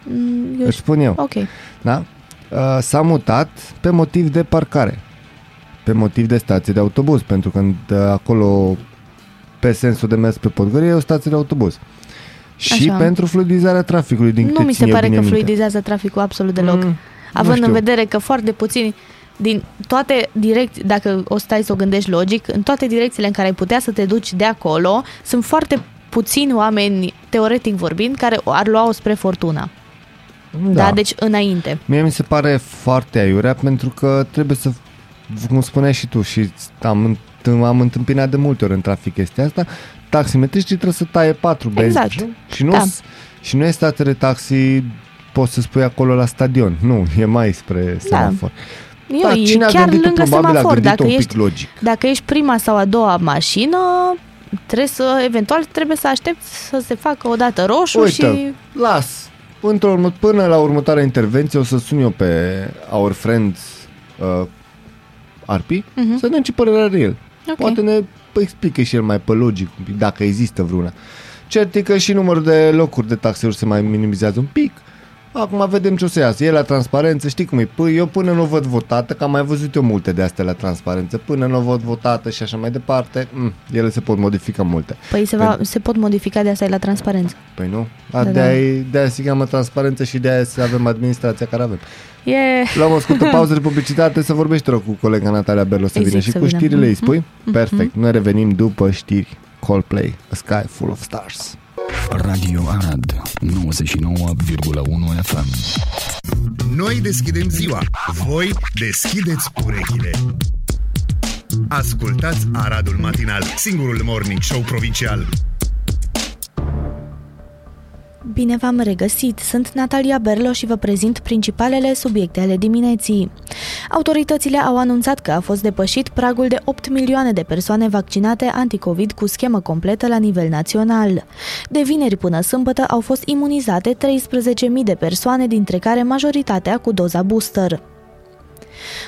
Mm, Eu Îți spun eu. Ok. Da? Uh, S-a mutat pe motiv de parcare. Pe motiv de stație de autobuz, pentru că uh, acolo pe sensul de mers pe Podgorie e o stație de autobuz. Și Așa. pentru fluidizarea traficului din Nu câte mi se țin eu pare bine că minte. fluidizează traficul absolut deloc. Mm, Având nu în știu. vedere că foarte puțini din toate direcții, dacă o stai să o gândești logic, în toate direcțiile în care ai putea să te duci de acolo, sunt foarte puțini oameni, teoretic vorbind, care ar lua-o spre fortuna. Da. da, deci înainte. Mie mi se pare foarte aiurea pentru că trebuie să, cum spuneai și tu, și am, înt- am întâmpinat de multe ori în trafic chestia asta, taximetriștii trebuie să taie patru benzi. Exact. Și nu, Da. și nu e stație de taxi, poți să spui acolo la stadion. Nu, e mai spre semafor. Eu, Da, e cine a chiar gândit-o, lângă probabil a semafor. gândit-o Dacă un pic ești, logic. dacă ești prima sau a doua mașină, trebuie să, eventual, trebuie să aștepți să se facă o dată roșu Uite, și... las. Într-o, urmă- până la următoarea intervenție o să sun eu pe Our Friend uh, Arpi Mhm. să vedem ce părere are el. Ok. Poate ne explică și el mai pe logic, un pic, dacă există vreuna. Cert e că și numărul de locuri de taxeuri se mai minimizează un pic. Acum vedem ce o să iasă. E la transparență, știi cum e? Păi eu până nu o văd votată, că am mai văzut eu multe de astea la transparență, până nu o văd votată și așa mai departe, m- ele se pot modifica multe. Păi se, va, se pot modifica de asta e la transparență. Păi nu? A, Da, de-aia, de-aia se cheamă transparență și de-aia să avem administrația care avem. E... Luăm o scurtă pauză de publicitate să vorbești rog cu colega Natalia Berlo să Îi vină zic și să cu vină. știrile îi spui? Mhm. Perfect, noi revenim după știri. Coldplay, A Sky Full of Stars. Radio Arad 99,1 FM Noi deschidem ziua, voi deschideți urechile. Ascultați Aradul Matinal, singurul morning show provincial. Bine v-am regăsit! Sunt Natalia Berlo și vă prezint principalele subiecte ale dimineții. Autoritățile au anunțat că a fost depășit pragul de 8 milioane de persoane vaccinate anticovid cu schemă completă la nivel național. De vineri până sâmbătă au fost imunizate 13.000 de persoane, dintre care majoritatea cu doza booster.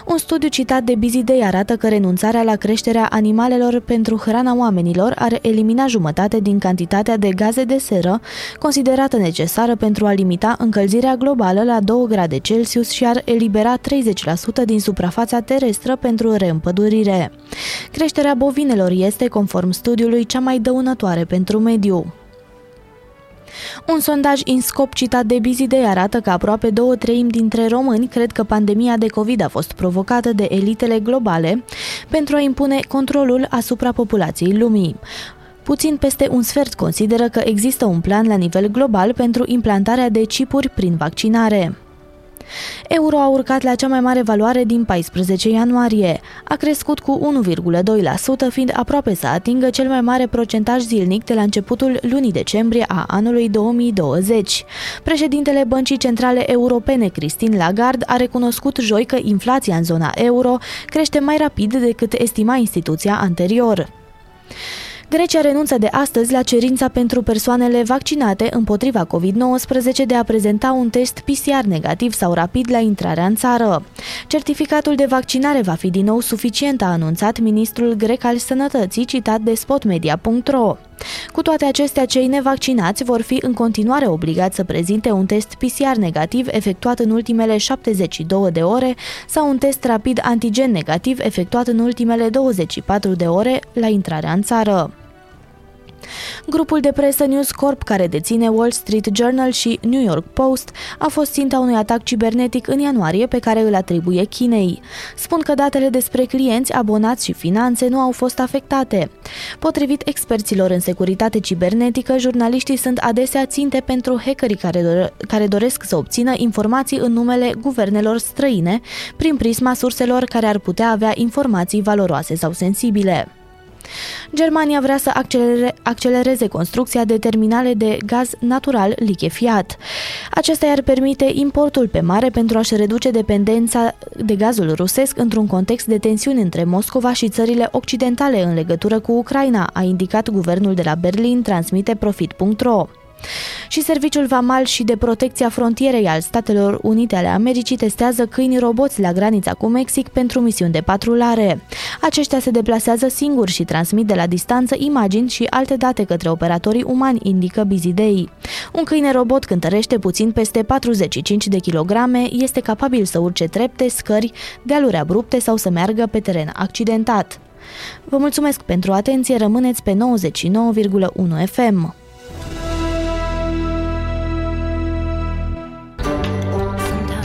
Un studiu citat de Busy Day arată că renunțarea la creșterea animalelor pentru hrana oamenilor ar elimina jumătate din cantitatea de gaze de seră considerată necesară pentru a limita încălzirea globală la 2 grade Celsius și ar elibera 30% din suprafața terestră pentru reîmpădurire. Creșterea bovinelor este, conform studiului, cea mai dăunătoare pentru mediu. Un sondaj INSCOP citat de Bizidei arată că aproape două treimi dintre români cred că pandemia de COVID a fost provocată de elitele globale pentru a impune controlul asupra populației lumii. Puțin peste un sfert consideră că există un plan la nivel global pentru implantarea de chipuri prin vaccinare. Euro a urcat la cea mai mare valoare din 14 ianuarie. A crescut cu 1,2%, fiind aproape să atingă cel mai mare procentaj zilnic de la începutul lunii decembrie a anului 2020. Președintele Băncii Centrale Europene, Christine Lagarde, a recunoscut joi că inflația în zona euro crește mai rapid decât estima instituția anterior. Grecia renunță de astăzi la cerința pentru persoanele vaccinate împotriva COVID-19 de a prezenta un test PCR negativ sau rapid la intrarea în țară. Certificatul de vaccinare va fi din nou suficient, a anunțat ministrul grec al sănătății citat de spotmedia.ro. Cu toate acestea, cei nevaccinați vor fi în continuare obligați să prezinte un test PCR negativ efectuat în ultimele 72 de ore sau un test rapid antigen negativ efectuat în ultimele 24 de ore la intrarea în țară. Grupul de presă News Corp, care deține Wall Street Journal și New York Post, a fost ținta unui atac cibernetic în ianuarie pe care îl atribuie Chinei. Spun că datele despre clienți, abonați și finanțe nu au fost afectate. Potrivit experților în securitate cibernetică, jurnaliștii sunt adesea ținte pentru hackerii care, dore- care doresc să obțină informații în numele guvernelor străine, prin prisma surselor care ar putea avea informații valoroase sau sensibile. Germania vrea să accelere, accelereze construcția de terminale de gaz natural lichefiat. Acesta i-ar permite importul pe mare pentru a-și reduce dependența de gazul rusesc într-un context de tensiuni între Moscova și țările occidentale în legătură cu Ucraina, a indicat guvernul de la Berlin, transmite profit.ro. Și Serviciul Vamal și de Protecția Frontierei al Statelor Unite ale Americii testează câini roboți la granița cu Mexic pentru misiuni de patrulare. Aceștia se deplasează singuri și transmit de la distanță imagini și alte date către operatorii umani, indică Bizidei. Un câine robot cântărește puțin peste 45 de kilograme, este capabil să urce trepte, scări, dealuri abrupte sau să meargă pe teren accidentat. Vă mulțumesc pentru atenție, rămâneți pe 99,1 FM.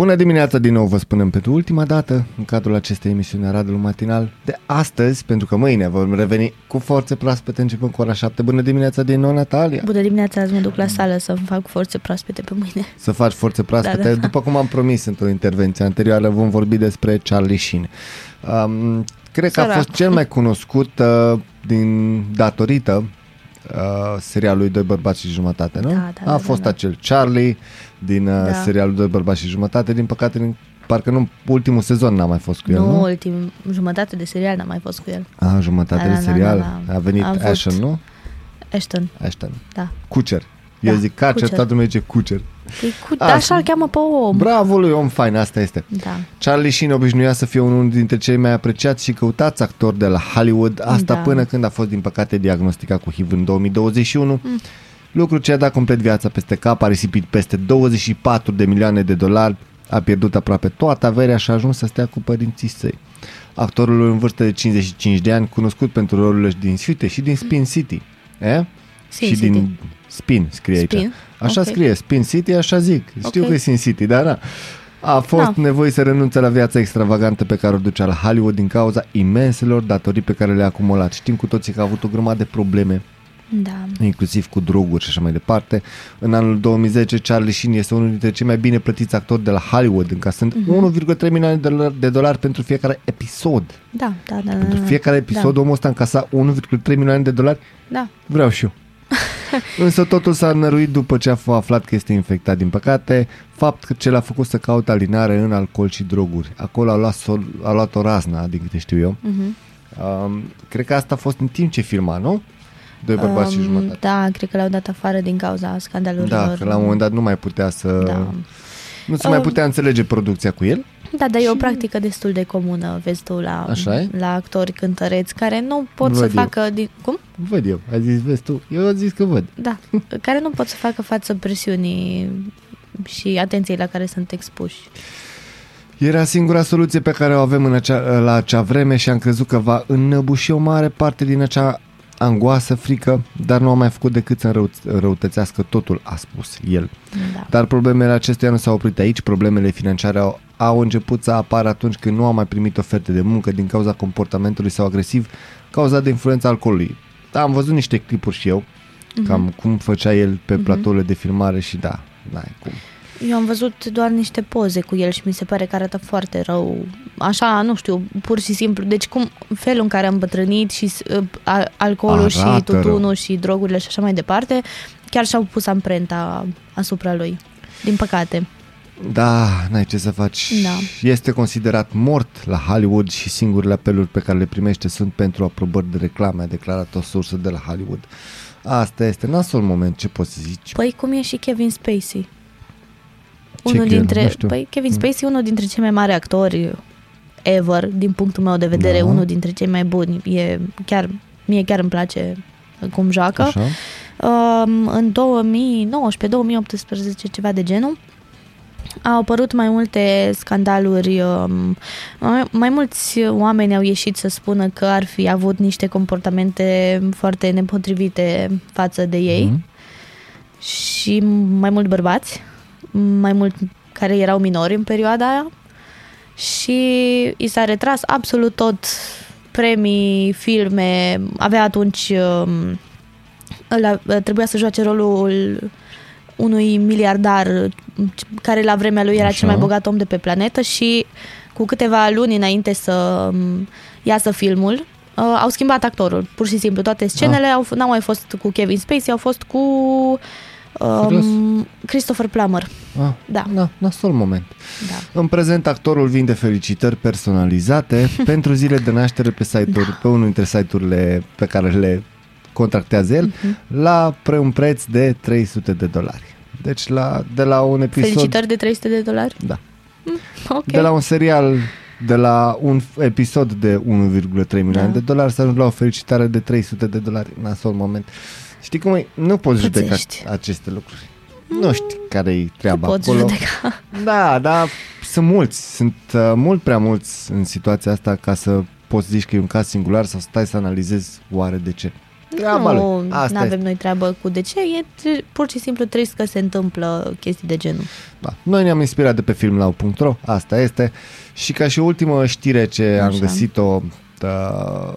Bună dimineața din nou, vă spunem pentru ultima dată în cadrul acestei emisiuni Aradul Matinal de astăzi, pentru că mâine vom reveni cu forțe proaspete începând cu ora 7. Bună dimineața din nou, Natalia! Bună dimineața, azi mă duc la sală să fac forțe proaspete pe mâine. Să faci forțe proaspete. Da, da, da. După cum am promis într-o intervenție anterioară, vom vorbi despre Charlie Sheen. Um, cred că a Sărac. fost cel mai cunoscut uh, din datorită uh, serialului Doi bărbați și jumătate, nu? Da, da, a da, fost da, da. acel Charlie din uh, Da. serialul Doi bărbați și jumătate, din păcate din, parcă nu ultimul sezon n-a mai fost cu el, nu, nu? ultim, jumătate de serial n-am mai fost cu el. A, jumătate Da, de da, da, serial. da, da. A venit Am avut- Ashton, nu? Ashton, Ashton. da. Kucher. Eu Da, zic Kacer, Kutcher. toată lumea zice Kucher. E cu, Așa. așa îl cheamă pe om. Bravo lui, om fain, asta este. Da. Charlie Sheen obișnuia să fie unul dintre cei mai apreciați și căutați actori de la Hollywood, asta Da. până când a fost din păcate diagnosticat cu HIV în 2021. Mm. Lucru ce a dat complet viața peste cap, a risipit peste 24 de milioane de dolari, a pierdut aproape toată averea și a ajuns să stea cu părinții săi. Actorul în vârstă de 55 de ani, cunoscut pentru rolurile din Sfite și din Spin City. E? Sin și City. din Spin scrie aici. Spin? Așa Ok. scrie, Spin City, așa zic. Știu Ok. că e Sin City, dar da. A fost Da. nevoie să renunțe la viața extravagantă pe care o ducea la Hollywood din cauza imenselor datorii pe care le-a acumulat. Știm cu toții că a avut o grămadă de probleme, Da. inclusiv cu droguri și așa mai departe. În anul 2010, Charlie Sheen este unul dintre cei mai bine plătiți actori de la Hollywood, încasând Mhm. 1,3 milioane de dolari, de dolari pentru fiecare episod. Da, da, da. Pentru da, fiecare episod da. omul ăsta încasa 1,3 milioane de dolari Da. Vreau și eu. Însă totul s-a năruit după ce a f- aflat că este infectat, din păcate, fapt că ce l-a făcut să caute alinare în alcool și droguri. Acolo a luat, sol, a luat o razna, din câte știu eu. Mhm. Um, cred că asta a fost în timp ce filma, nu? Doi bărbați și Um, jumătate. Da, cred că l-au dat afară din cauza scandalurilor. Da, că la un moment dat nu mai putea să... Da. Nu se mai Um, putea înțelege producția cu el. Da, dar e o practică destul de comună, vezi tu, la, Așa e? la actori cântăreți care nu pot să Văd eu. facă... Din, cum? Văd eu. Ai zis, vezi tu? Eu am zis că văd. Da, care nu pot să facă față presiunii și atenției la care sunt expuși. Era singura soluție pe care o avem în acea, la acea vreme și am crezut că va înnăbuși o mare parte din acea angoasă, frică, dar nu a mai făcut decât să înrău- înrăutățească totul, a spus el. Da. Dar problemele acestea nu s-au oprit aici, problemele financiare au, au început să apară atunci când nu a mai primit oferte de muncă din cauza comportamentului sau agresiv, cauzat de influența alcoolului. Da, am văzut niște clipuri și eu, cam cum făcea el pe platourile de filmare și da, n-ai cum. Eu am văzut doar niște poze cu el și mi se pare că arată foarte rău. Așa, nu știu, pur și simplu. Deci cum felul în care am bătrânit și uh, a- alcoolul și Arată tutunul rău. și drogurile și așa mai departe, chiar și-au pus amprenta asupra lui. Din păcate. Da, n-ai ce să faci. Da. Este considerat mort la Hollywood și singurele apeluri pe care le primește sunt pentru aprobări de reclame, a declarat o sursă de la Hollywood. Asta este nasol moment, ce poți să zici? Păi cum e și Kevin Spacey? Ce unul el? dintre, Nu știu. păi Kevin Spacey, unul dintre cei mai mari actori ever, din punctul meu de vedere, Da. unul dintre cei mai buni. E chiar, mie chiar îmi place cum joacă. Așa? Um, în 2019-2018, ceva de genul, au apărut mai multe scandaluri, um, mai, mai mulți oameni au ieșit să spună că ar fi avut niște comportamente foarte nepotrivite față de ei Mhm. și mai mult bărbați, mai mult care erau minori în perioada aia și i s-a retras absolut tot premii, filme, avea atunci um, ăla, trebuia să joace rolul unui miliardar care la vremea lui era Așa. cel mai bogat om de pe planetă și cu câteva luni înainte să um, iasă filmul, uh, au schimbat actorul. Pur și simplu, toate scenele au, f- n-au mai fost cu Kevin Spacey, au fost cu Serios? Um, Christopher Plummer. Ah, Da. da, nasol moment. Da. În prezent, actorul vinde felicitări personalizate pentru zile de naștere pe site-uri, Da. pe unul dintre site-urile pe care le contractează el, Mhm. la pre un preț de 300 de dolari. Deci la, de la un episod... Felicitări de 300 de dolari? Da. Ok. De la un serial, de la un episod de 1,3 milioane Da. de dolari să ajungi la o felicitare de 300 de dolari în asol moment. Știi cum e? Nu poți judeca Pățești. aceste lucruri. Nu știi care e treaba Poți acolo. judeca. Da, da, sunt mulți, sunt uh, mult prea mulți în situația asta ca să poți zici că e un caz singular sau stai să analizezi oare de ce. Treaba Nu, lui. nu Asta avem este. noi treabă cu de ce, e tre- pur și simplu trist că se întâmplă chestii de genul. Da. Noi ne-am inspirat de pe filmlau.ro, asta este. Și ca și ultimă știre ce am Așa. găsit-o uh,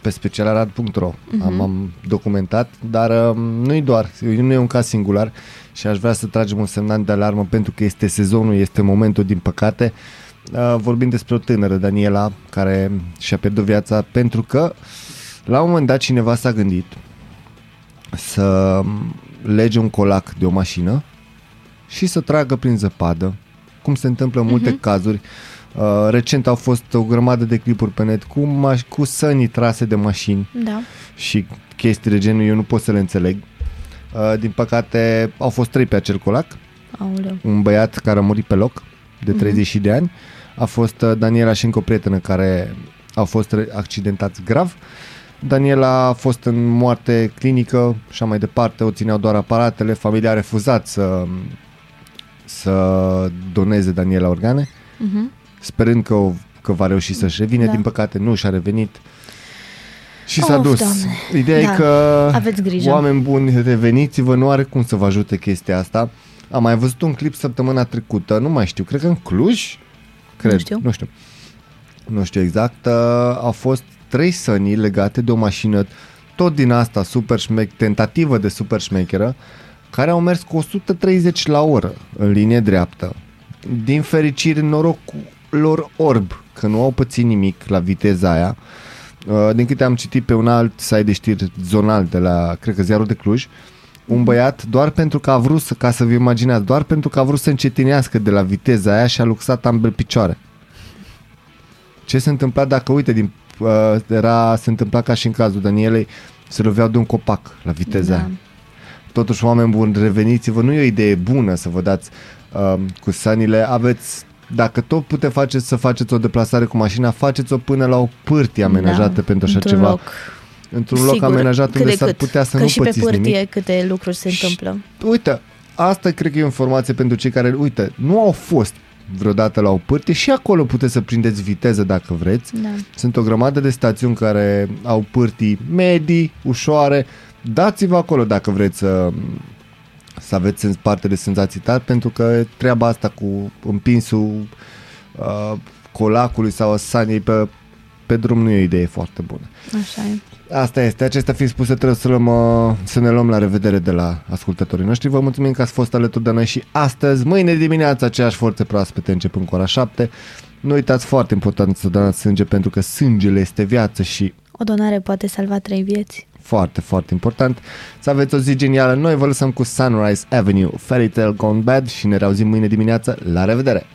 pe specialarad.ro Mhm. am, am documentat, dar uh, nu-i doar, nu e un caz singular și aș vrea să tragem un semnal de alarmă pentru că este sezonul, este momentul din păcate. Uh, vorbim despre o tânără, Daniela, care și-a pierdut viața pentru că la un moment dat cineva s-a gândit să lege un colac de o mașină și să tragă prin zăpadă, cum se întâmplă în multe Mhm. cazuri. Uh, recent au fost o grămadă de clipuri pe net cu, maș- cu sănii trase de mașini Da. și chestii de genul eu nu pot să le înțeleg. Uh, din păcate au fost trei pe acel colac, Aoleu. un băiat care a murit pe loc de 30 de ani, a fost uh, Daniela și încă o prietenă care au fost re- accidentați grav. Daniela a fost în moarte clinică și așa mai departe, o țineau doar aparatele, familia a refuzat să, să doneze Daniela organe, Mhm. Sperând că, o, că va reuși să-și revine, Da. din păcate nu și-a revenit și s-a Of, dus. Doamne. Ideea Da. e că Aveți grijă. oameni buni, reveniți-vă, nu are cum să vă ajute chestia asta. Am mai văzut un clip săptămâna trecută, nu mai știu, cred că în Cluj? Cred, știu. Nu știu, nu știu exact. Uh, au fost trei sănii legate de o mașină tot din asta super șmec, tentativă de super șmecheră, care au mers cu 130 la oră în linie dreaptă. Din fericire, norocul lor orb, că nu au pățit nimic la viteza aia. Uh, Din câte am citit pe un alt site de știri zonal de la, cred că Ziarul de Cluj, un băiat, doar pentru că a vrut să, ca să vă imaginați, doar pentru că a vrut să încetinească de la viteza aia și a luxat ambele picioare. Ce se întâmpla dacă, uite, din, uh, era, se întâmpla ca și în cazul Danielei, se loveau de un copac la viteza Da. aia. Totuși, oameni buni, reveniți-vă, nu e o idee bună să vă dați uh, cu sanile, aveți dacă tot puteți face să faceți o deplasare cu mașina, faceți-o până la o pârtie amenajată Da, pentru așa într-un ceva. Loc. Într-un loc Sigur, amenajat cât unde de s-ar cât. putea să că nu și pe pățiți pârtie nimic. câte lucruri se Și- întâmplă. Uite, asta cred că e o informație pentru cei care, uite, nu au fost vreodată la o pârtie și acolo puteți să prindeți viteză dacă vreți. Da. Sunt o grămadă de stațiuni care au pârtii medii, ușoare. Dați-vă acolo dacă vreți să, să aveți sens- parte de senzații tari, pentru că treaba asta cu împinsul uh, colacului sau a saniei pe, pe drum nu e o idee foarte bună. Așa e. Asta este. Acestea fiind spuse, trebuie să, luăm, uh, să ne luăm la revedere de la ascultătorii noștri. Vă mulțumim că ați fost alături de noi și astăzi, mâine dimineața, aceeași forțe proaspete începând cu ora 7. Nu uitați foarte important să donați sânge pentru că sângele este viață și O donare poate salva trei vieți. Foarte, foarte important. Să aveți o zi genială. Noi vă lăsăm cu Sunrise Avenue, Fairy Tale Gone Bad și ne reauzim mâine dimineață. La revedere!